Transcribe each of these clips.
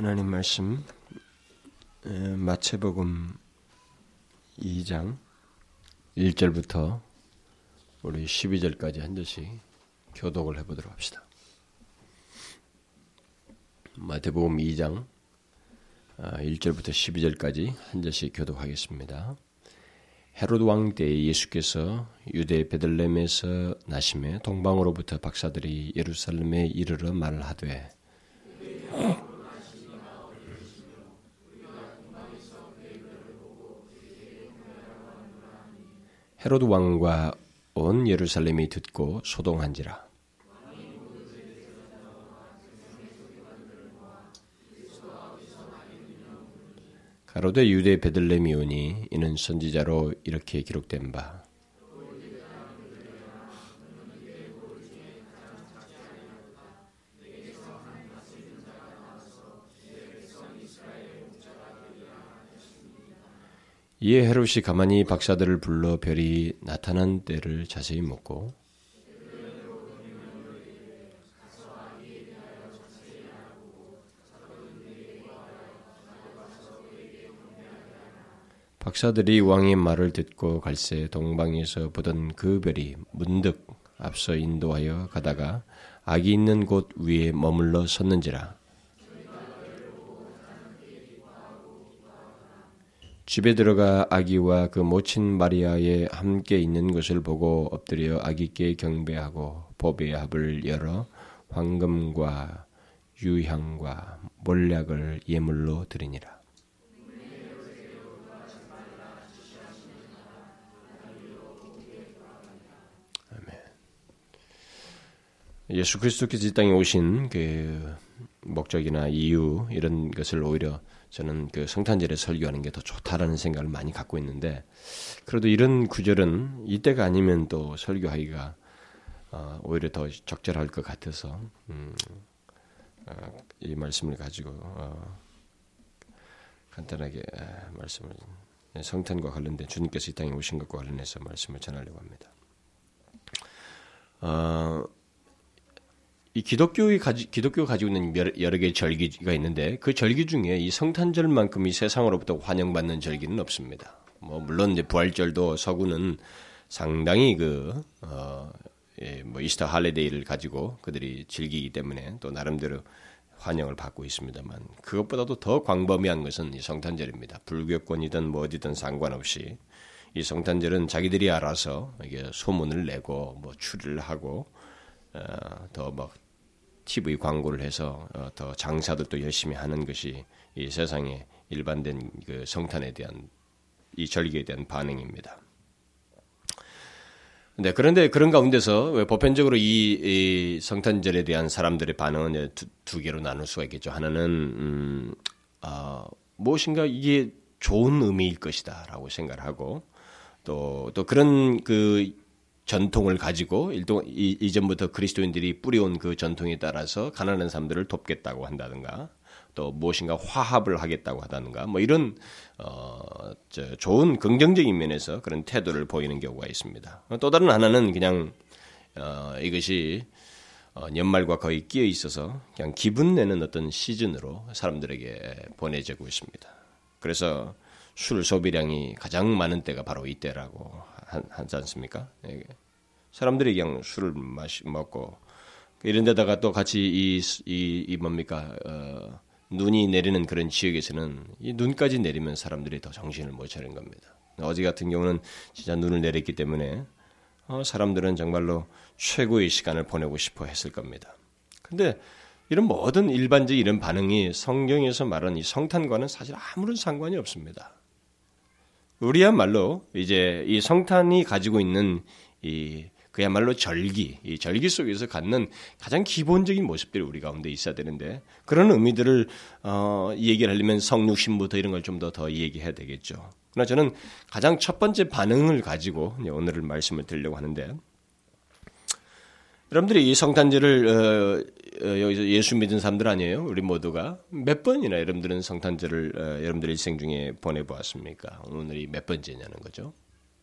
하나님 말씀 마체복음 2장 1절부터 우리 12절까지 한 절씩 교독을 해보도록 합시다. 마태복음 2장 1절부터 아, 12절까지 한 절씩 교독하겠습니다. 헤로드 왕때 예수께서 유대 베들렘에서 나심에 동방으로부터 박사들이 예루살렘에 이르러 말하되 헤로드 왕과 온 예루살렘이 듣고 소동한지라. 가로되 유대 베들레미 오니 이는 선지자로 이렇게 기록된 바 이에 헤롯이 가만히 박사들을 불러 별이 나타난 때를 자세히 묻고 박사들이 왕의 말을 듣고 갈새 동방에서 보던 그 별이 문득 앞서 인도하여 가다가 악이 있는 곳 위에 머물러 섰는지라 집에 들어가 아기와 그 모친 마리아에 함께 있는 것을 보고 엎드려 아기께 경배하고 법의 합을 열어 황금과 유향과 몰약을 예물로 드리니라. 예수 그리스도께서 이 땅에 오신 그 목적이나 이유 이런 것을 오히려 저는 그 성탄절에 설교하는 게 더 좋다라는 생각을 많이 갖고 있는데 그래도 이런 구절은 이때가 아니면 또 설교하기가 어, 오히려 더 적절할 것 같아서 음, 어, 이 말씀을 가지고 어, 간단하게 말씀을 성탄과 관련된 주님께서 이 땅에 오신 것과 관련해서 말씀을 전하려고 합니다. 어, 이 기독교의 가지, 기독교가 가지고 있는 여러 개의 절기가 있는데 그 절기 중에 이 성탄절만큼 이 세상으로부터 환영받는 절기는 없습니다. 뭐 물론 이제 부활절도 서구는 상당히 그 어, 예, 뭐 이스터 할리데이를 가지고 그들이 즐기기 때문에 또 나름대로 환영을 받고 있습니다만 그것보다도 더 광범위한 것은 이 성탄절입니다. 불교권이든 뭐 어디든 상관없이 이 성탄절은 자기들이 알아서 이게 소문을 내고 뭐 추리를 하고 어, 더막 TV 광고를 해서 어, 더 장사도 열심히 하는 것이 이 세상의 일반된 그 성탄에 대한 이 절기에 대한 반응입니다. 네, 그런데 그런 가운데서 왜 보편적으로 이, 이 성탄절에 대한 사람들의 반응은 두, 두, 개로 나눌 수가 있겠죠. 하나는 음, 어, 무엇인가 이게 좋은 의미일 것이다라고 생각을 하고 또 또 그런 그 전통을 가지고 일동 이전부터 그리스도인들이 뿌려온 그 전통에 따라서 가난한 사람들을 돕겠다고 한다든가 또 무엇인가 화합을 하겠다고 하다든가 뭐 이런 어, 저 좋은 긍정적인 면에서 그런 태도를 보이는 경우가 있습니다. 또 다른 하나는 그냥 어, 이것이 어, 연말과 거의 끼어 있어서 그냥 기분 내는 어떤 시즌으로 사람들에게 보내지고 있습니다. 그래서 술 소비량이 가장 많은 때가 바로 이때라고 하지 않습니까? 예. 사람들이 그냥 술을 마시, 먹고 이런 데다가 또 같이 이, 이, 이 뭡니까, 어, 눈이 내리는 그런 지역에서는 이 눈까지 내리면 사람들이 더 정신을 못 차리는 겁니다. 어제 같은 경우는 진짜 눈을 내렸기 때문에 어, 사람들은 정말로 최고의 시간을 보내고 싶어 했을 겁니다. 근데 이런 모든 일반적 이런 반응이 성경에서 말하는 이 성탄과는 사실 아무런 상관이 없습니다. 우리야말로 이제 이 성탄이 가지고 있는 이 그야말로 절기, 이 절기 속에서 갖는 가장 기본적인 모습들이 우리 가운데 있어야 되는데 그런 의미들을 어, 얘기를 하려면 성육신부터 이런 걸 좀 더더 얘기해야 되겠죠. 그러나 저는 가장 첫 번째 반응을 가지고 오늘을 말씀을 드리려고 하는데 여러분들이 이 성탄절을 어, 어, 여기서 예수 믿은 사람들 아니에요? 우리 모두가 몇 번이나 여러분들은 성탄절을 어, 여러분들 일생 중에 보내보았습니까? 오늘이 몇 번째냐는 거죠.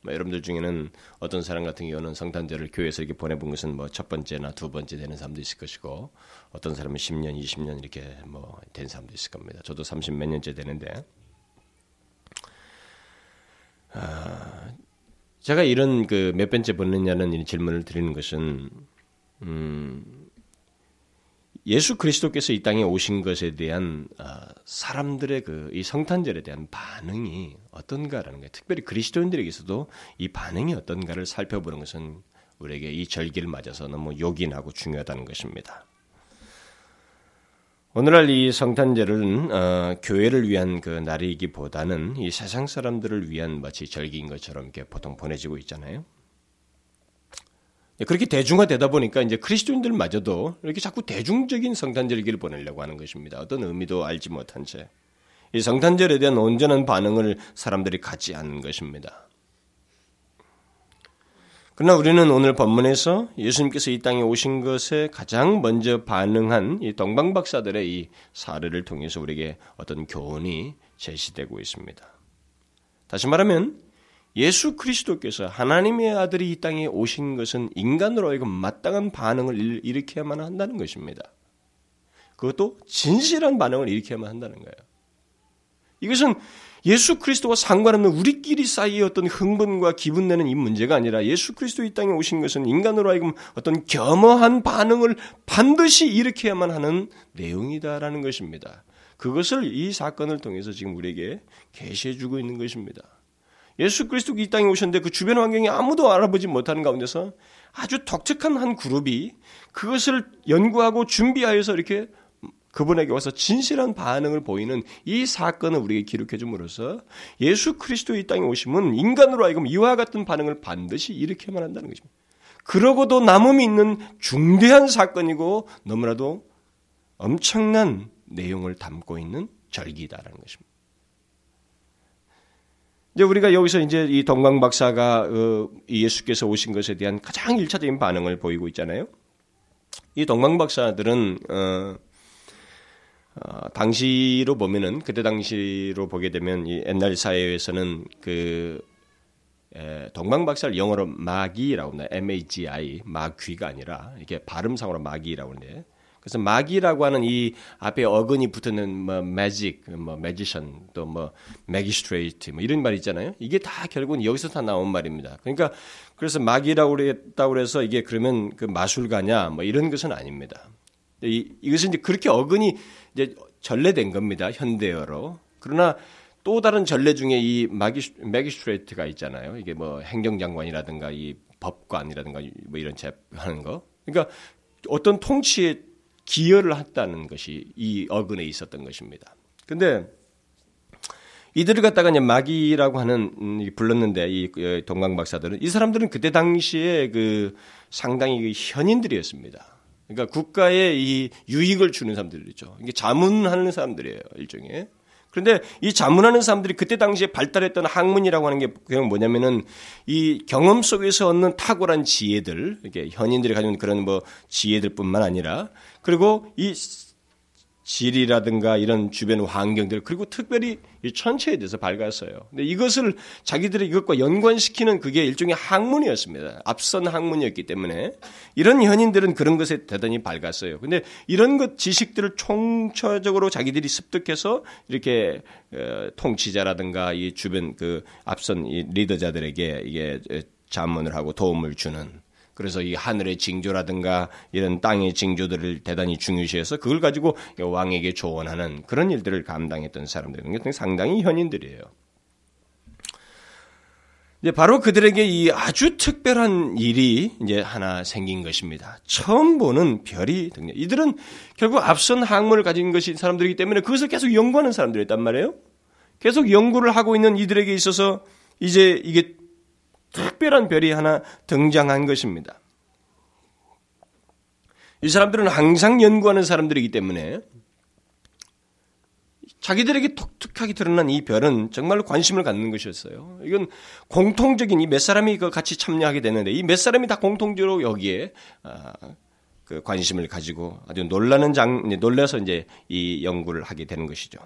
뭐 여러분들 중에는 어떤 사람 같은 경우는 성탄절을 교회에서 이렇게 보내본 것은 뭐 첫 번째나 두 번째 되는 사람도 있을 것이고 어떤 사람은 10년, 20년 이렇게 뭐 된 사람도 있을 겁니다. 저도 30 몇 년째 되는데 아, 제가 이런 그 몇 번째 보냈냐는 질문을 드리는 것은 음, 예수 그리스도께서 이 땅에 오신 것에 대한 아, 사람들의 그 이 성탄절에 대한 반응이 어떤가라는 거예요. 특별히 그리스도인들에게서도 이 반응이 어떤가를 살펴보는 것은 우리에게 이 절기를 맞아서 너무 요긴하고 중요하다는 것입니다. 오늘날 이 성탄절은 어, 교회를 위한 그 날이기보다는 이 세상 사람들을 위한 마치 절기인 것처럼 이렇게 보통 보내지고 있잖아요. 그렇게 대중화되다 보니까 이제 그리스도인들마저도 이렇게 자꾸 대중적인 성탄절기를 보내려고 하는 것입니다. 어떤 의미도 알지 못한 채. 이 성탄절에 대한 온전한 반응을 사람들이 갖지 않는 것입니다. 그러나 우리는 오늘 본문에서 예수님께서 이 땅에 오신 것에 가장 먼저 반응한 이 동방박사들의 이 사례를 통해서 우리에게 어떤 교훈이 제시되고 있습니다. 다시 말하면 예수 그리스도께서 하나님의 아들이 이 땅에 오신 것은 인간으로 하여금 마땅한 반응을 일으켜야만 한다는 것입니다. 그것도 진실한 반응을 일으켜야만 한다는 거예요. 이것은 예수 그리스도와 상관없는 우리끼리 사이의 어떤 흥분과 기분 내는 이 문제가 아니라 예수 그리스도 이 땅에 오신 것은 인간으로 하여금 어떤 겸허한 반응을 반드시 일으켜야만 하는 내용이다라는 것입니다. 그것을 이 사건을 통해서 지금 우리에게 계시해 주고 있는 것입니다. 예수 그리스도 이 땅에 오셨는데 그 주변 환경이 아무도 알아보지 못하는 가운데서 아주 독특한 한 그룹이 그것을 연구하고 준비하여서 이렇게 그분에게 와서 진실한 반응을 보이는 이 사건을 우리에게 기록해 줌으로써 예수 그리스도 이 땅에 오시면 인간으로 하여금 이와 같은 반응을 반드시 일으켜만 한다는 것입니다. 그러고도 남음이 있는 중대한 사건이고 너무나도 엄청난 내용을 담고 있는 절기다라는 것입니다. 이제 우리가 여기서 이제 이 동방 박사가 어, 예수께서 오신 것에 대한 가장 일차적인 반응을 보이고 있잖아요. 이 동방 박사들은 어, 어, 당시로 보면은 그때 당시로 보게 되면 이 옛날 사회에서는 그 에, 동방 박사를 영어로 마기라고 합니다. M-A-G-I 마귀가 아니라 이렇게 발음상으로 마기라고 하는데 그래서 마기라고 하는 이 앞에 어근이 붙는 뭐 매직, 뭐 매지션, 또뭐 매기스트레이트 뭐 이런 말 있잖아요. 이게 다 결국은 여기서 다 나온 말입니다. 그러니까 그래서 마기라고 그랬다고 그래서 이게 그러면 그 마술가냐 뭐 이런 것은 아닙니다. 이, 이것은 이제 그렇게 어근이 이제 전래된 겁니다. 현대어로. 그러나 또 다른 전례 중에 이 마기, 매기스트레이트가 있잖아요. 이게 뭐 행정장관이라든가 이 법관이라든가 뭐 이런 재 하는 거. 그러니까 어떤 통치에 기여를 했다는 것이 이 어근에 있었던 것입니다. 근데 이들을 갖다가 이제 마기라고 하는 음, 불렀는데 이그 동강 박사들은 이 사람들은 그때 당시에 그 상당히 그 현인들이었습니다. 그러니까 국가에 이 유익을 주는 사람들이죠. 이게 자문하는 사람들이에요, 일종의. 그런데 이 자문하는 사람들이 그때 당시에 발달했던 학문이라고 하는 게 그냥 뭐냐면은 이 경험 속에서 얻는 탁월한 지혜들, 이게 현인들이 가지고 그런 뭐 지혜들뿐만 아니라 그리고 이 질이라든가 이런 주변 환경들 그리고 특별히 이 천체에 대해서 밝았어요. 근데 이것을 자기들이 이것과 연관시키는 그게 일종의 학문이었습니다. 앞선 학문이었기 때문에 이런 현인들은 그런 것에 대단히 밝았어요. 근데 이런 것 지식들을 총체적으로 자기들이 습득해서 이렇게 어, 통치자라든가 이 주변 그 앞선 이 리더자들에게 이게 자문을 하고 도움을 주는 그래서 이 하늘의 징조라든가 이런 땅의 징조들을 대단히 중요시해서 그걸 가지고 왕에게 조언하는 그런 일들을 감당했던 사람들은 상당히 현인들이에요. 이제 바로 그들에게 이 아주 특별한 일이 이제 하나 생긴 것입니다. 처음 보는 별이 등장. 이들은 결국 앞선 학문을 가진 것이 사람들이기 때문에 그것을 계속 연구하는 사람들이었단 말이에요. 계속 연구를 하고 있는 이들에게 있어서 이제 이게 특별한 별이 하나 등장한 것입니다. 이 사람들은 항상 연구하는 사람들이기 때문에 자기들에게 독특하게 드러난 이 별은 정말로 관심을 갖는 것이었어요. 이건 공통적인 이 몇 사람이 그 같이 참여하게 되는데 이 몇 사람이 다 공통적으로 여기에 아, 그 관심을 가지고 아주 놀라는 장 놀라서 이제 이 연구를 하게 되는 것이죠.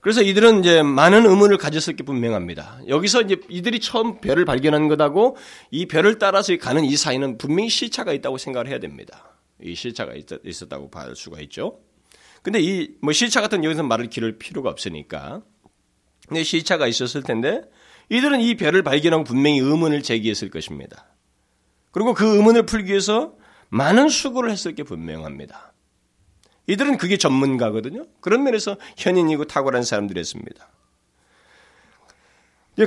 그래서 이들은 이제 많은 의문을 가졌을 게 분명합니다. 여기서 이제 이들이 처음 별을 발견한 것하고 이 별을 따라서 가는 이 사이는 분명히 시차가 있다고 생각을 해야 됩니다. 이 시차가 있, 었다고 볼 수가 있죠. 근데 이 뭐 시차 같은 여기서 말을 기를 필요가 없으니까. 근데 시차가 있었을 텐데 이들은 이 별을 발견하고 분명히 의문을 제기했을 것입니다. 그리고 그 의문을 풀기 위해서 많은 수고를 했을 게 분명합니다. 이들은 그게 전문가거든요. 그런 면에서 현인이고 탁월한 사람들이었습니다.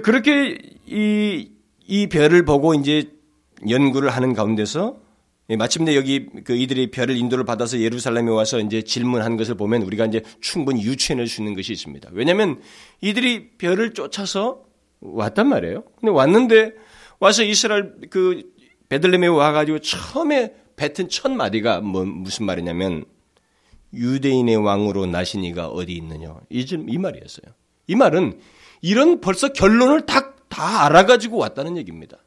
그렇게 이, 이 별을 보고 이제 연구를 하는 가운데서 마침내 여기 그 이들이 별을 인도를 받아서 예루살렘에 와서 이제 질문한 것을 보면 우리가 이제 충분히 유추해낼 수 있는 것이 있습니다. 왜냐하면 이들이 별을 쫓아서 왔단 말이에요. 근데 왔는데 와서 이스라엘 그 베들레헴에 와가지고 처음에 뱉은 첫 마디가 뭐 무슨 말이냐면 유대인의 왕으로 나시니가 어디 있느냐 이, 이 말이었어요. 이 말은 이런 벌써 결론을 다, 다 알아가지고 왔다는 얘기입니다.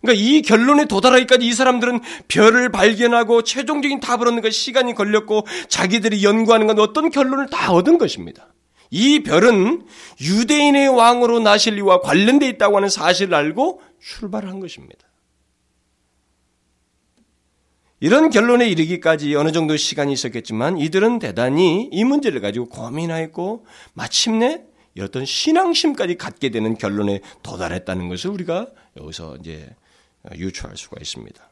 그러니까 이 결론에 도달하기까지 이 사람들은 별을 발견하고 최종적인 답을 얻는 것 시간이 걸렸고 자기들이 연구하는 건 어떤 결론을 다 얻은 것입니다. 이 별은 유대인의 왕으로 나실 리와 관련되어 있다고 하는 사실을 알고 출발한 것입니다. 이런 결론에 이르기까지 어느 정도 시간이 있었겠지만 이들은 대단히 이 문제를 가지고 고민하였고 마침내 어떤 신앙심까지 갖게 되는 결론에 도달했다는 것을 우리가 여기서 이제 유추할 수가 있습니다.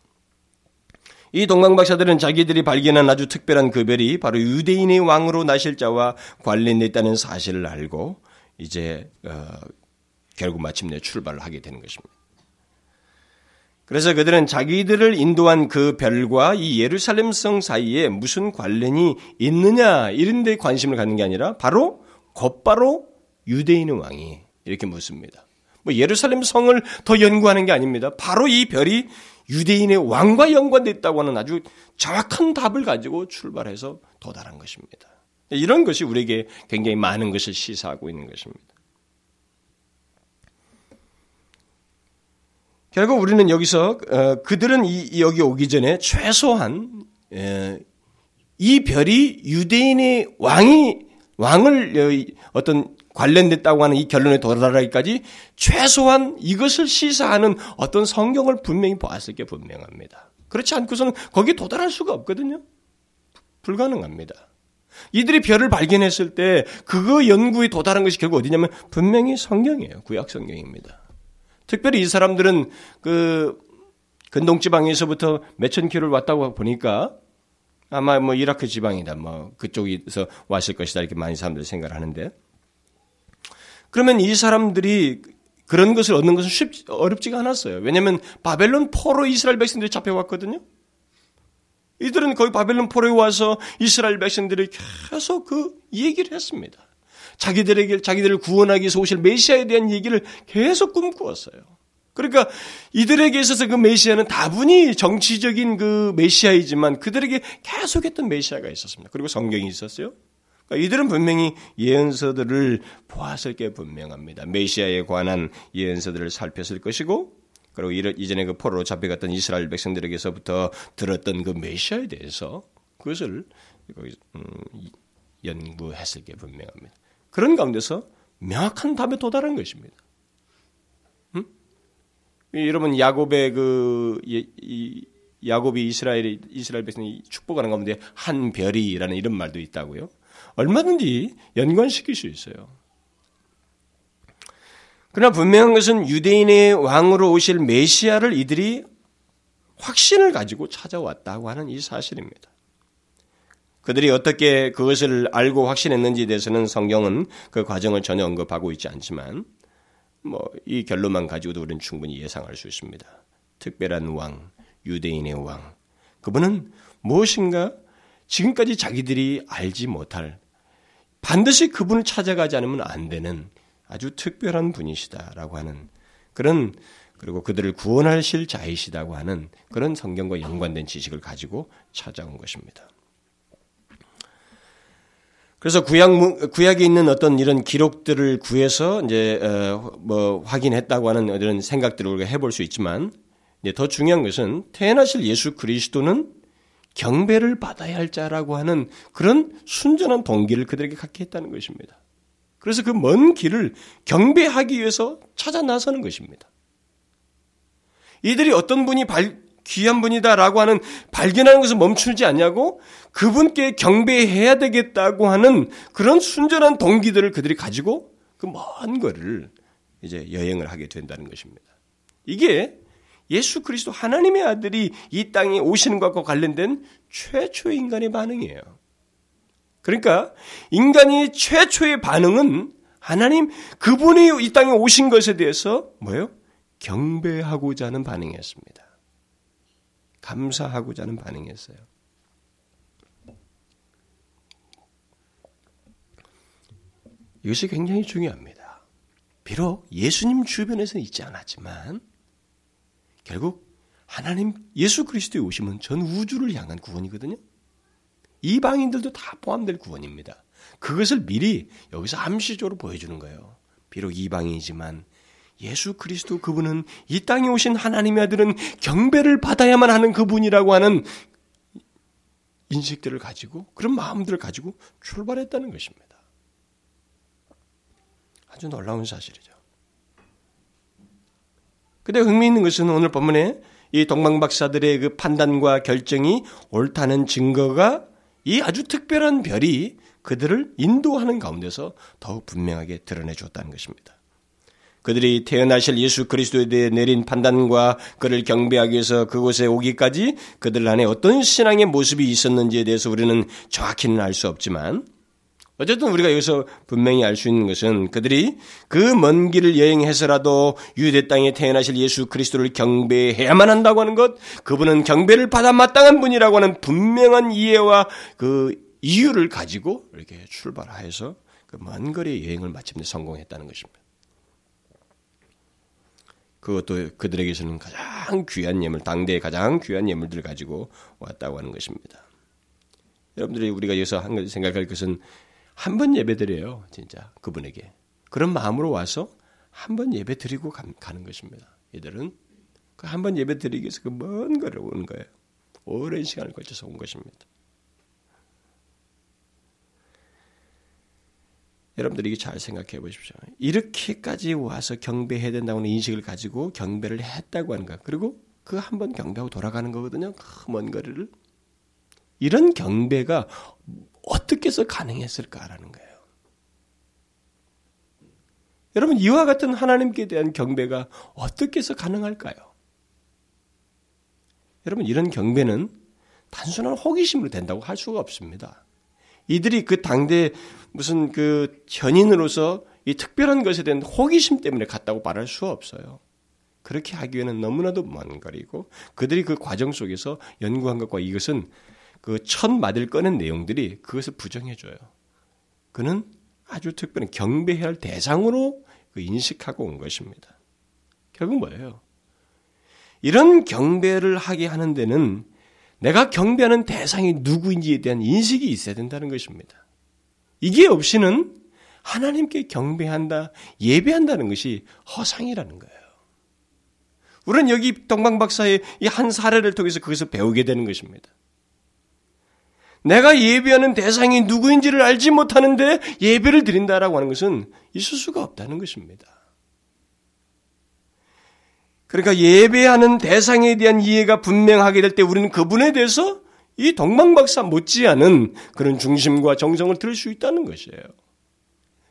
이 동방박사들은 자기들이 발견한 아주 특별한 그 별이 바로 유대인의 왕으로 나실 자와 관련돼 있다는 사실을 알고 이제 어, 결국 마침내 출발을 하게 되는 것입니다. 그래서 그들은 자기들을 인도한 그 별과 이 예루살렘 성 사이에 무슨 관련이 있느냐 이런 데 관심을 갖는 게 아니라 바로 곧바로 유대인의 왕이 이렇게 묻습니다. 뭐 예루살렘 성을 더 연구하는 게 아닙니다. 바로 이 별이 유대인의 왕과 연관되어 있다고 하는 아주 정확한 답을 가지고 출발해서 도달한 것입니다. 이런 것이 우리에게 굉장히 많은 것을 시사하고 있는 것입니다. 결국 우리는 여기서 어, 그들은 이, 여기 오기 전에 최소한 이 별이 유대인의 왕이 왕을 어, 어떤 관련됐다고 하는 이 결론에 도달하기까지 최소한 이것을 시사하는 어떤 성경을 분명히 보았을 게 분명합니다. 그렇지 않고서는 거기에 도달할 수가 없거든요. 불가능합니다. 이들이 별을 발견했을 때 그거 연구에 도달한 것이 결국 어디냐면 분명히 성경이에요. 구약 성경입니다. 특별히 이 사람들은 그 근동 지방에서부터 몇천 킬로를 왔다고 보니까 아마 뭐 이라크 지방이다 뭐 그쪽에서 왔을 것이다 이렇게 많이 사람들이 생각을 하는데 그러면 이 사람들이 그런 것을 얻는 것은 쉽 어렵지가 않았어요. 왜냐하면 바벨론 포로 이스라엘 백성들이 잡혀왔거든요. 이들은 거의 바벨론 포로에 와서 이스라엘 백성들이 계속 그 얘기를 했습니다. 자기들에게 자기들을 구원하기 위해서 오실 메시아에 대한 얘기를 계속 꿈꾸었어요. 그러니까 이들에게 있어서 그 메시아는 다분히 정치적인 그 메시아이지만 그들에게 계속했던 메시아가 있었습니다. 그리고 성경이 있었어요. 그러니까 이들은 분명히 예언서들을 보았을 게 분명합니다. 메시아에 관한 예언서들을 살폈을 것이고 그리고 이전에 그 포로로 잡혀갔던 이스라엘 백성들에게서부터 들었던 그 메시아에 대해서 그것을 음, 연구했을 게 분명합니다. 그런 가운데서 명확한 답에 도달한 것입니다. 음? 여러분 야곱의 그 이, 야곱이 이스라엘 이스라엘 백성이 축복하는 가운데 한 별이라는 이런 말도 있다고요. 얼마든지 연관시킬 수 있어요. 그러나 분명한 것은 유대인의 왕으로 오실 메시아를 이들이 확신을 가지고 찾아왔다고 하는 이 사실입니다. 그들이 어떻게 그것을 알고 확신했는지에 대해서는 성경은 그 과정을 전혀 언급하고 있지 않지만 뭐 이 결론만 가지고도 우리는 충분히 예상할 수 있습니다. 특별한 왕, 유대인의 왕. 그분은 무엇인가 지금까지 자기들이 알지 못할 반드시 그분을 찾아가지 않으면 안 되는 아주 특별한 분이시다라고 하는 그런 그리고 그들을 구원하실 자이시다고 하는 그런 성경과 연관된 지식을 가지고 찾아온 것입니다. 그래서 구약 구약에 있는 어떤 이런 기록들을 구해서 이제 어, 뭐 확인했다고 하는 이런 생각들을 우리가 해볼 수 있지만 더 중요한 것은 태어나실 예수 그리스도는 경배를 받아야 할 자라고 하는 그런 순전한 동기를 그들에게 갖게 했다는 것입니다. 그래서 그 먼 길을 경배하기 위해서 찾아 나서는 것입니다. 이들이 어떤 분이 발, 귀한 분이다라고 하는 발견하는 것을 멈추지 않냐고 그분께 경배해야 되겠다고 하는 그런 순전한 동기들을 그들이 가지고 그 먼 거리를 이제 여행을 하게 된다는 것입니다. 이게 예수 그리스도 하나님의 아들이 이 땅에 오시는 것과 관련된 최초의 인간의 반응이에요. 그러니까 인간이 최초의 반응은 하나님 그분이 이 땅에 오신 것에 대해서 뭐예요? 경배하고자 하는 반응이었습니다. 감사하고자 하는 반응이었어요. 이것이 굉장히 중요합니다. 비록 예수님 주변에서는 있지 않았지만 결국 하나님 예수 그리스도의 오심은 전 우주를 향한 구원이거든요. 이방인들도 다 포함될 구원입니다. 그것을 미리 여기서 암시적으로 보여주는 거예요. 비록 이방인이지만 예수 그리스도 그분은 이 땅에 오신 하나님의 아들은 경배를 받아야만 하는 그분이라고 하는 인식들을 가지고 그런 마음들을 가지고 출발했다는 것입니다. 아주 놀라운 사실이죠. 근데 흥미있는 것은 오늘 본문에 이 동방박사들의 그 판단과 결정이 옳다는 증거가 이 아주 특별한 별이 그들을 인도하는 가운데서 더욱 분명하게 드러내 줬다는 것입니다. 그들이 태어나실 예수 그리스도에 대해 내린 판단과 그를 경배하기 위해서 그곳에 오기까지 그들 안에 어떤 신앙의 모습이 있었는지에 대해서 우리는 정확히는 알 수 없지만 어쨌든 우리가 여기서 분명히 알 수 있는 것은 그들이 그 먼 길을 여행해서라도 유대 땅에 태어나실 예수 그리스도를 경배해야만 한다고 하는 것, 그분은 경배를 받아 마땅한 분이라고 하는 분명한 이해와 그 이유를 가지고 이렇게 출발하여서 그 먼 거리의 여행을 마침내 성공했다는 것입니다. 그것도 그들에게서는 가장 귀한 예물, 당대의 가장 귀한 예물들을 가지고 왔다고 하는 것입니다. 여러분들이 우리가 여기서 한 가지 생각할 것은 한 번 예배 드려요, 진짜 그분에게. 그런 마음으로 와서 한 번 예배 드리고 가는 것입니다. 이들은 그 한 번 예배 드리기 위해서 그 먼 거를 오는 거예요. 오랜 시간을 걸쳐서 온 것입니다. 여러분들이 이게 잘 생각해 보십시오. 이렇게까지 와서 경배해야 된다는 인식을 가지고 경배를 했다고 하는 거. 그리고 그 한 번 경배하고 돌아가는 거거든요. 그 먼 거리를. 이런 경배가 어떻게 해서 가능했을까라는 거예요. 여러분, 이와 같은 하나님께 대한 경배가 어떻게 해서 가능할까요? 여러분, 이런 경배는 단순한 호기심으로 된다고 할 수가 없습니다. 이들이 그 당대 무슨 그 현인으로서 이 특별한 것에 대한 호기심 때문에 갔다고 말할 수 없어요. 그렇게 하기 에는 너무나도 먼 거리고 그들이 그 과정 속에서 연구한 것과 이것은 그 첫 마디를 꺼낸 내용들이 그것을 부정해줘요. 그는 아주 특별한 경배해야 할 대상으로 그 인식하고 온 것입니다. 결국 뭐예요? 이런 경배를 하게 하는 데는 내가 경배하는 대상이 누구인지에 대한 인식이 있어야 된다는 것입니다. 이게 없이는 하나님께 경배한다, 예배한다는 것이 허상이라는 거예요. 우리는 여기 동방박사의 이 한 사례를 통해서 거기서 배우게 되는 것입니다. 내가 예배하는 대상이 누구인지를 알지 못하는데 예배를 드린다라고 하는 것은 있을 수가 없다는 것입니다. 그러니까 예배하는 대상에 대한 이해가 분명하게 될 때 우리는 그분에 대해서 이 동방박사 못지않은 그런 중심과 정성을 들을 수 있다는 것이에요.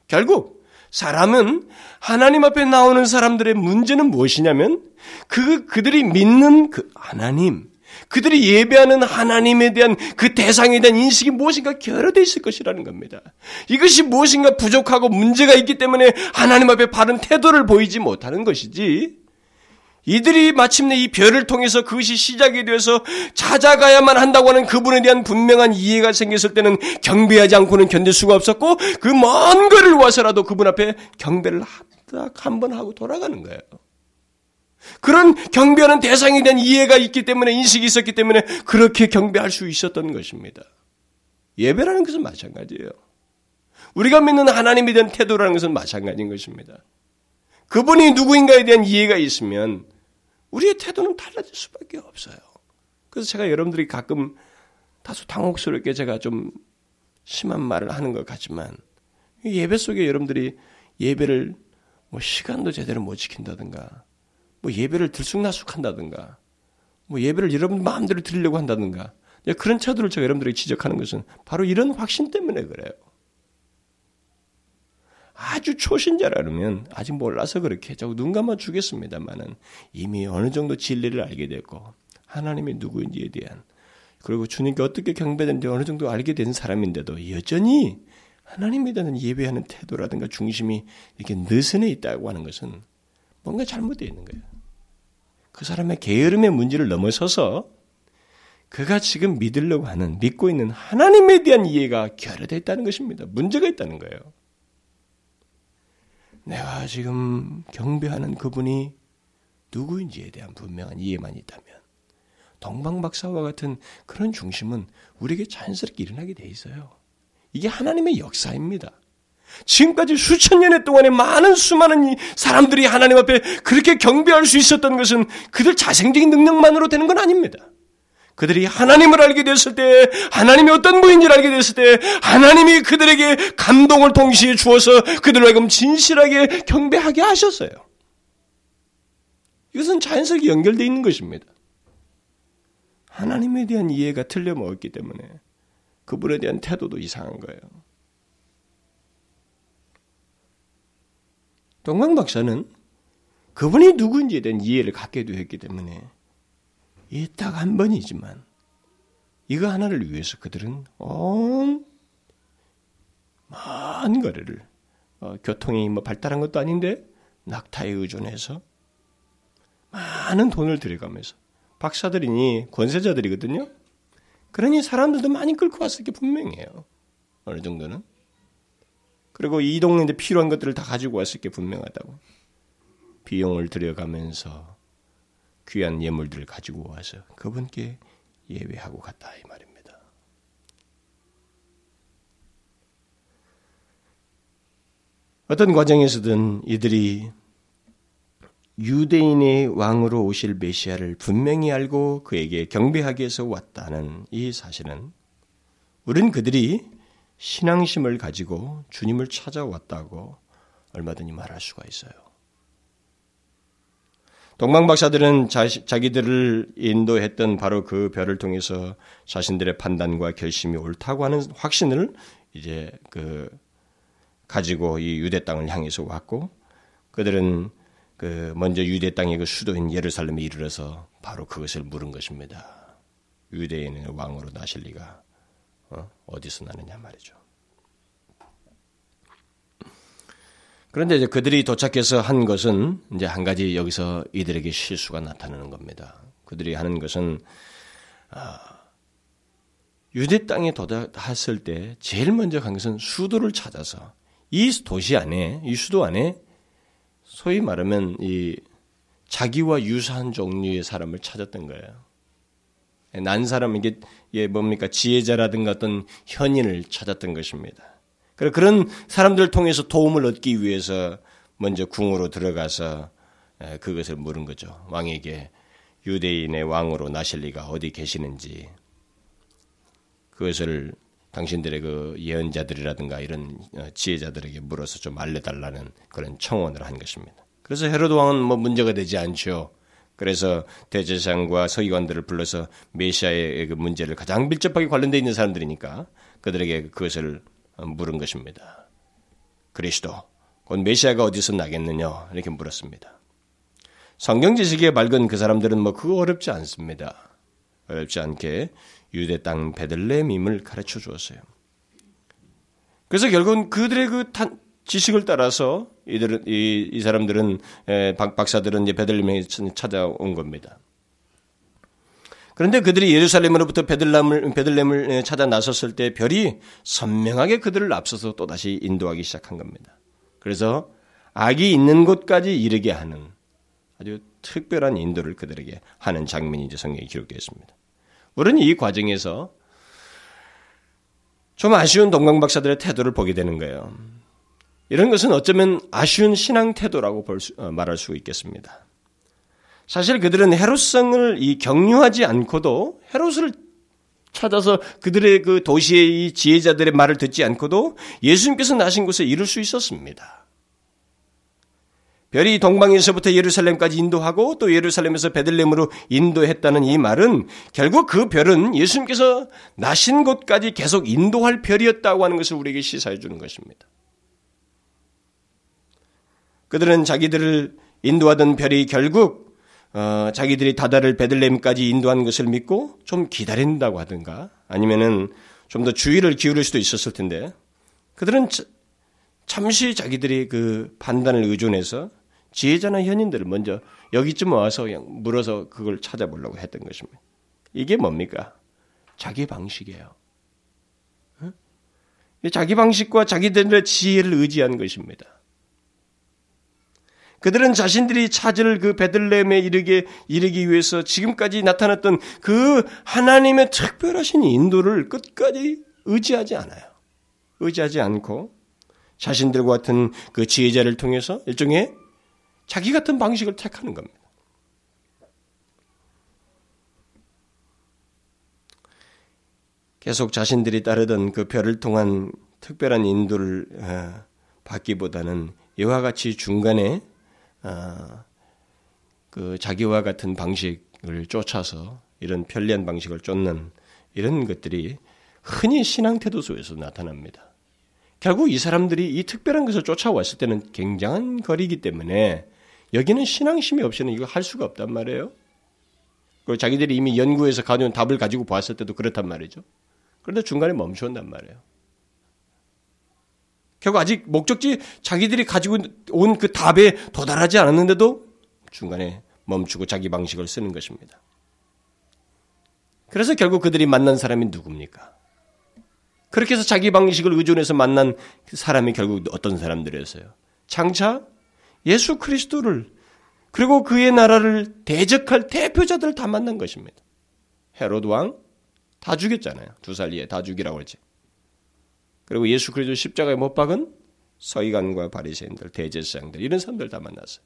결국 사람은 하나님 앞에 나오는 사람들의 문제는 무엇이냐면 그 그들이 믿는 그 하나님, 그들이 예배하는 하나님에 대한 그 대상에 대한 인식이 무엇인가 결여되어 있을 것이라는 겁니다. 이것이 무엇인가 부족하고 문제가 있기 때문에 하나님 앞에 바른 태도를 보이지 못하는 것이지 이들이 마침내 이 별을 통해서 그것이 시작이 되어서 찾아가야만 한다고 하는 그분에 대한 분명한 이해가 생겼을 때는 경배하지 않고는 견딜 수가 없었고 그 먼 거리를 와서라도 그분 앞에 경배를 한번 하고 돌아가는 거예요. 그런 경배하는 대상에 대한 이해가 있기 때문에 인식이 있었기 때문에 그렇게 경배할 수 있었던 것입니다. 예배라는 것은 마찬가지예요. 우리가 믿는 하나님에 대한 태도라는 것은 마찬가지인 것입니다. 그분이 누구인가에 대한 이해가 있으면 우리의 태도는 달라질 수밖에 없어요. 그래서 제가 여러분들이 가끔 다소 당혹스럽게 제가 좀 심한 말을 하는 것 같지만 예배 속에 여러분들이 예배를 뭐 시간도 제대로 못 지킨다든가, 뭐 예배를 들쑥날쑥한다든가, 뭐 예배를 여러분 마음대로 드리려고 한다든가, 그런 차도를 제가 여러분들에게 지적하는 것은 바로 이런 확신 때문에 그래요. 아주 초신자라면 아직 몰라서 그렇게 자꾸 눈 감아 주겠습니다만은 이미 어느 정도 진리를 알게 됐고 하나님이 누구인지에 대한 그리고 주님께 어떻게 경배되는지 어느 정도 알게 된 사람인데도 여전히 하나님에 대한 예배하는 태도라든가 중심이 이렇게 느슨해 있다고 하는 것은 뭔가 잘못되어 있는 거예요. 그 사람의 게으름의 문제를 넘어서서 그가 지금 믿으려고 하는 믿고 있는 하나님에 대한 이해가 결여되어 있다는 것입니다. 문제가 있다는 거예요. 내가 지금 경배하는 그분이 누구인지에 대한 분명한 이해만 있다면 동방박사와 같은 그런 중심은 우리에게 자연스럽게 일어나게 돼 있어요. 이게 하나님의 역사입니다. 지금까지 수천 년의 동안에 많은 수많은 사람들이 하나님 앞에 그렇게 경배할 수 있었던 것은 그들 자생적인 능력만으로 되는 건 아닙니다. 그들이 하나님을 알게 됐을 때, 하나님이 어떤 분인지를 알게 됐을 때, 하나님이 그들에게 감동을 동시에 주어서 그들로 하여금 진실하게 경배하게 하셨어요. 이것은 자연스럽게 연결되어 있는 것입니다. 하나님에 대한 이해가 틀려먹었기 때문에 그분에 대한 태도도 이상한 거예요. 동방 박사는 그분이 누구인지에 대한 이해를 갖게 되었기 때문에 이 딱 한 번이지만 이거 하나를 위해서 그들은 온 많은 거리를 어, 교통이 뭐 발달한 것도 아닌데 낙타에 의존해서 많은 돈을 들여가면서 박사들이니 권세자들이거든요. 그러니 사람들도 많이 끌고 왔을 게 분명해요. 어느 정도는. 그리고 이 동네에 필요한 것들을 다 가지고 왔을 게 분명하다고. 비용을 들여가면서 귀한 예물들을 가지고 와서 그분께 예배하고 갔다 이 말입니다. 어떤 과정에서든 이들이 유대인의 왕으로 오실 메시아를 분명히 알고 그에게 경배하기 위해서 왔다는 이 사실은 우린 그들이 신앙심을 가지고 주님을 찾아왔다고 얼마든지 말할 수가 있어요. 동방박사들은 자 기들을 인도했던 바로 그 별을 통해서 자신들의 판단과 결심이 옳다고 하는 확신을 이제 그 가지고 이 유대 땅을 향해서 왔고 그들은 그 먼저 유대 땅의 그 수도인 예루살렘에 이르러서 바로 그것을 물은 것입니다. 유대인의 왕으로 나실 리가 어? 어디서 나느냐 말이죠. 그런데 이제 그들이 도착해서 한 것은 이제 한 가지 여기서 이들에게 실수가 나타나는 겁니다. 그들이 하는 것은 아, 유대 땅에 도달했을 때 제일 먼저 간 것은 수도를 찾아서 이 도시 안에 이 수도 안에 소위 말하면 이 자기와 유사한 종류의 사람을 찾았던 거예요. 난 사람 이게 뭡니까 지혜자라든가 어떤 현인을 찾았던 것입니다. 그런 사람들을 통해서 도움을 얻기 위해서 먼저 궁으로 들어가서 그것을 물은 거죠. 왕에게 유대인의 왕으로 나실 리가 어디 계시는지 그것을 당신들의 그 예언자들이라든가 이런 어, 지혜자들에게 물어서 좀 알려달라는 그런 청원을 한 것입니다. 그래서 헤로드 왕은 뭐 문제가 되지 않죠. 그래서 대제사장과 서기관들을 불러서 메시아의 그 문제를 가장 밀접하게 관련되어 있는 사람들이니까 그들에게 그것을 물은 것입니다. 그리스도, 곧 메시아가 어디서 나겠느냐 이렇게 물었습니다. 성경 지식에 밝은 그 사람들은 뭐 그거 어렵지 않습니다. 어렵지 않게 유대 땅 베들레헴임을 가르쳐 주었어요. 그래서 결국은 그들의 그 탄, 지식을 따라서 이들은 이, 이 사람들은 에, 박, 박사들은 이제 베들레헴에 찾아온 겁니다. 그런데 그들이 예루살렘으로부터 베들람을, 베들렘을 찾아 나섰을 때 별이 선명하게 그들을 앞서서 또다시 인도하기 시작한 겁니다. 그래서 악이 있는 곳까지 이르게 하는 아주 특별한 인도를 그들에게 하는 장면이 이제 성경에 기록되어 있습니다. 우리는 이 과정에서 좀 아쉬운 동강 박사들의 태도를 보게 되는 거예요. 이런 것은 어쩌면 아쉬운 신앙 태도라고 볼 수, 어, 말할 수 있겠습니다. 사실 그들은 헤롯성을 이 격려하지 않고도 헤롯을 찾아서 그들의 그 도시의 이 지혜자들의 말을 듣지 않고도 예수님께서 나신 곳에 이룰 수 있었습니다. 별이 동방에서부터 예루살렘까지 인도하고 또 예루살렘에서 베들렘으로 인도했다는 이 말은 결국 그 별은 예수님께서 나신 곳까지 계속 인도할 별이었다고 하는 것을 우리에게 시사해 주는 것입니다. 그들은 자기들을 인도하던 별이 결국 어, 자기들이 다다를 베들렘까지 인도한 것을 믿고 좀 기다린다고 하든가 아니면은 좀 더 주의를 기울일 수도 있었을 텐데 그들은 잠시 자기들이 그 판단을 의존해서 지혜자나 현인들을 먼저 여기쯤 와서 그냥 물어서 그걸 찾아보려고 했던 것입니다. 이게 뭡니까? 자기 방식이에요. 자기 방식과 자기들의 지혜를 의지한 것입니다. 그들은 자신들이 찾을 그 베들레헴에 이르게 이르기 위해서 지금까지 나타났던 그 하나님의 특별하신 인도를 끝까지 의지하지 않아요. 의지하지 않고 자신들과 같은 그 지혜자를 통해서 일종의 자기 같은 방식을 택하는 겁니다. 계속 자신들이 따르던 그 별을 통한 특별한 인도를 어, 받기보다는 이와 같이 중간에 어, 그 자기와 같은 방식을 쫓아서 이런 편리한 방식을 쫓는 이런 것들이 흔히 신앙 태도 속에서 나타납니다. 결국 이 사람들이 이 특별한 것을 쫓아왔을 때는 굉장한 거리이기 때문에 여기는 신앙심이 없이는 이거 할 수가 없단 말이에요. 그 자기들이 이미 연구해서 가져온 답을 가지고 보았을 때도 그렇단 말이죠. 그런데 중간에 멈추었단 말이에요. 결국 아직 목적지 자기들이 가지고 온 그 답에 도달하지 않았는데도 중간에 멈추고 자기 방식을 쓰는 것입니다. 그래서 결국 그들이 만난 사람이 누굽니까? 그렇게 해서 자기 방식을 의존해서 만난 그 사람이 결국 어떤 사람들이었어요? 장차 예수 그리스도를 그리고 그의 나라를 대적할 대표자들을 다 만난 것입니다. 헤로드 왕다 죽였잖아요. 두 살 이에 다 죽이라고 했지. 그리고 예수 그리스도 십자가에 못 박은 서기관과 바리새인들, 대제사장들 이런 사람들 다 만났어요.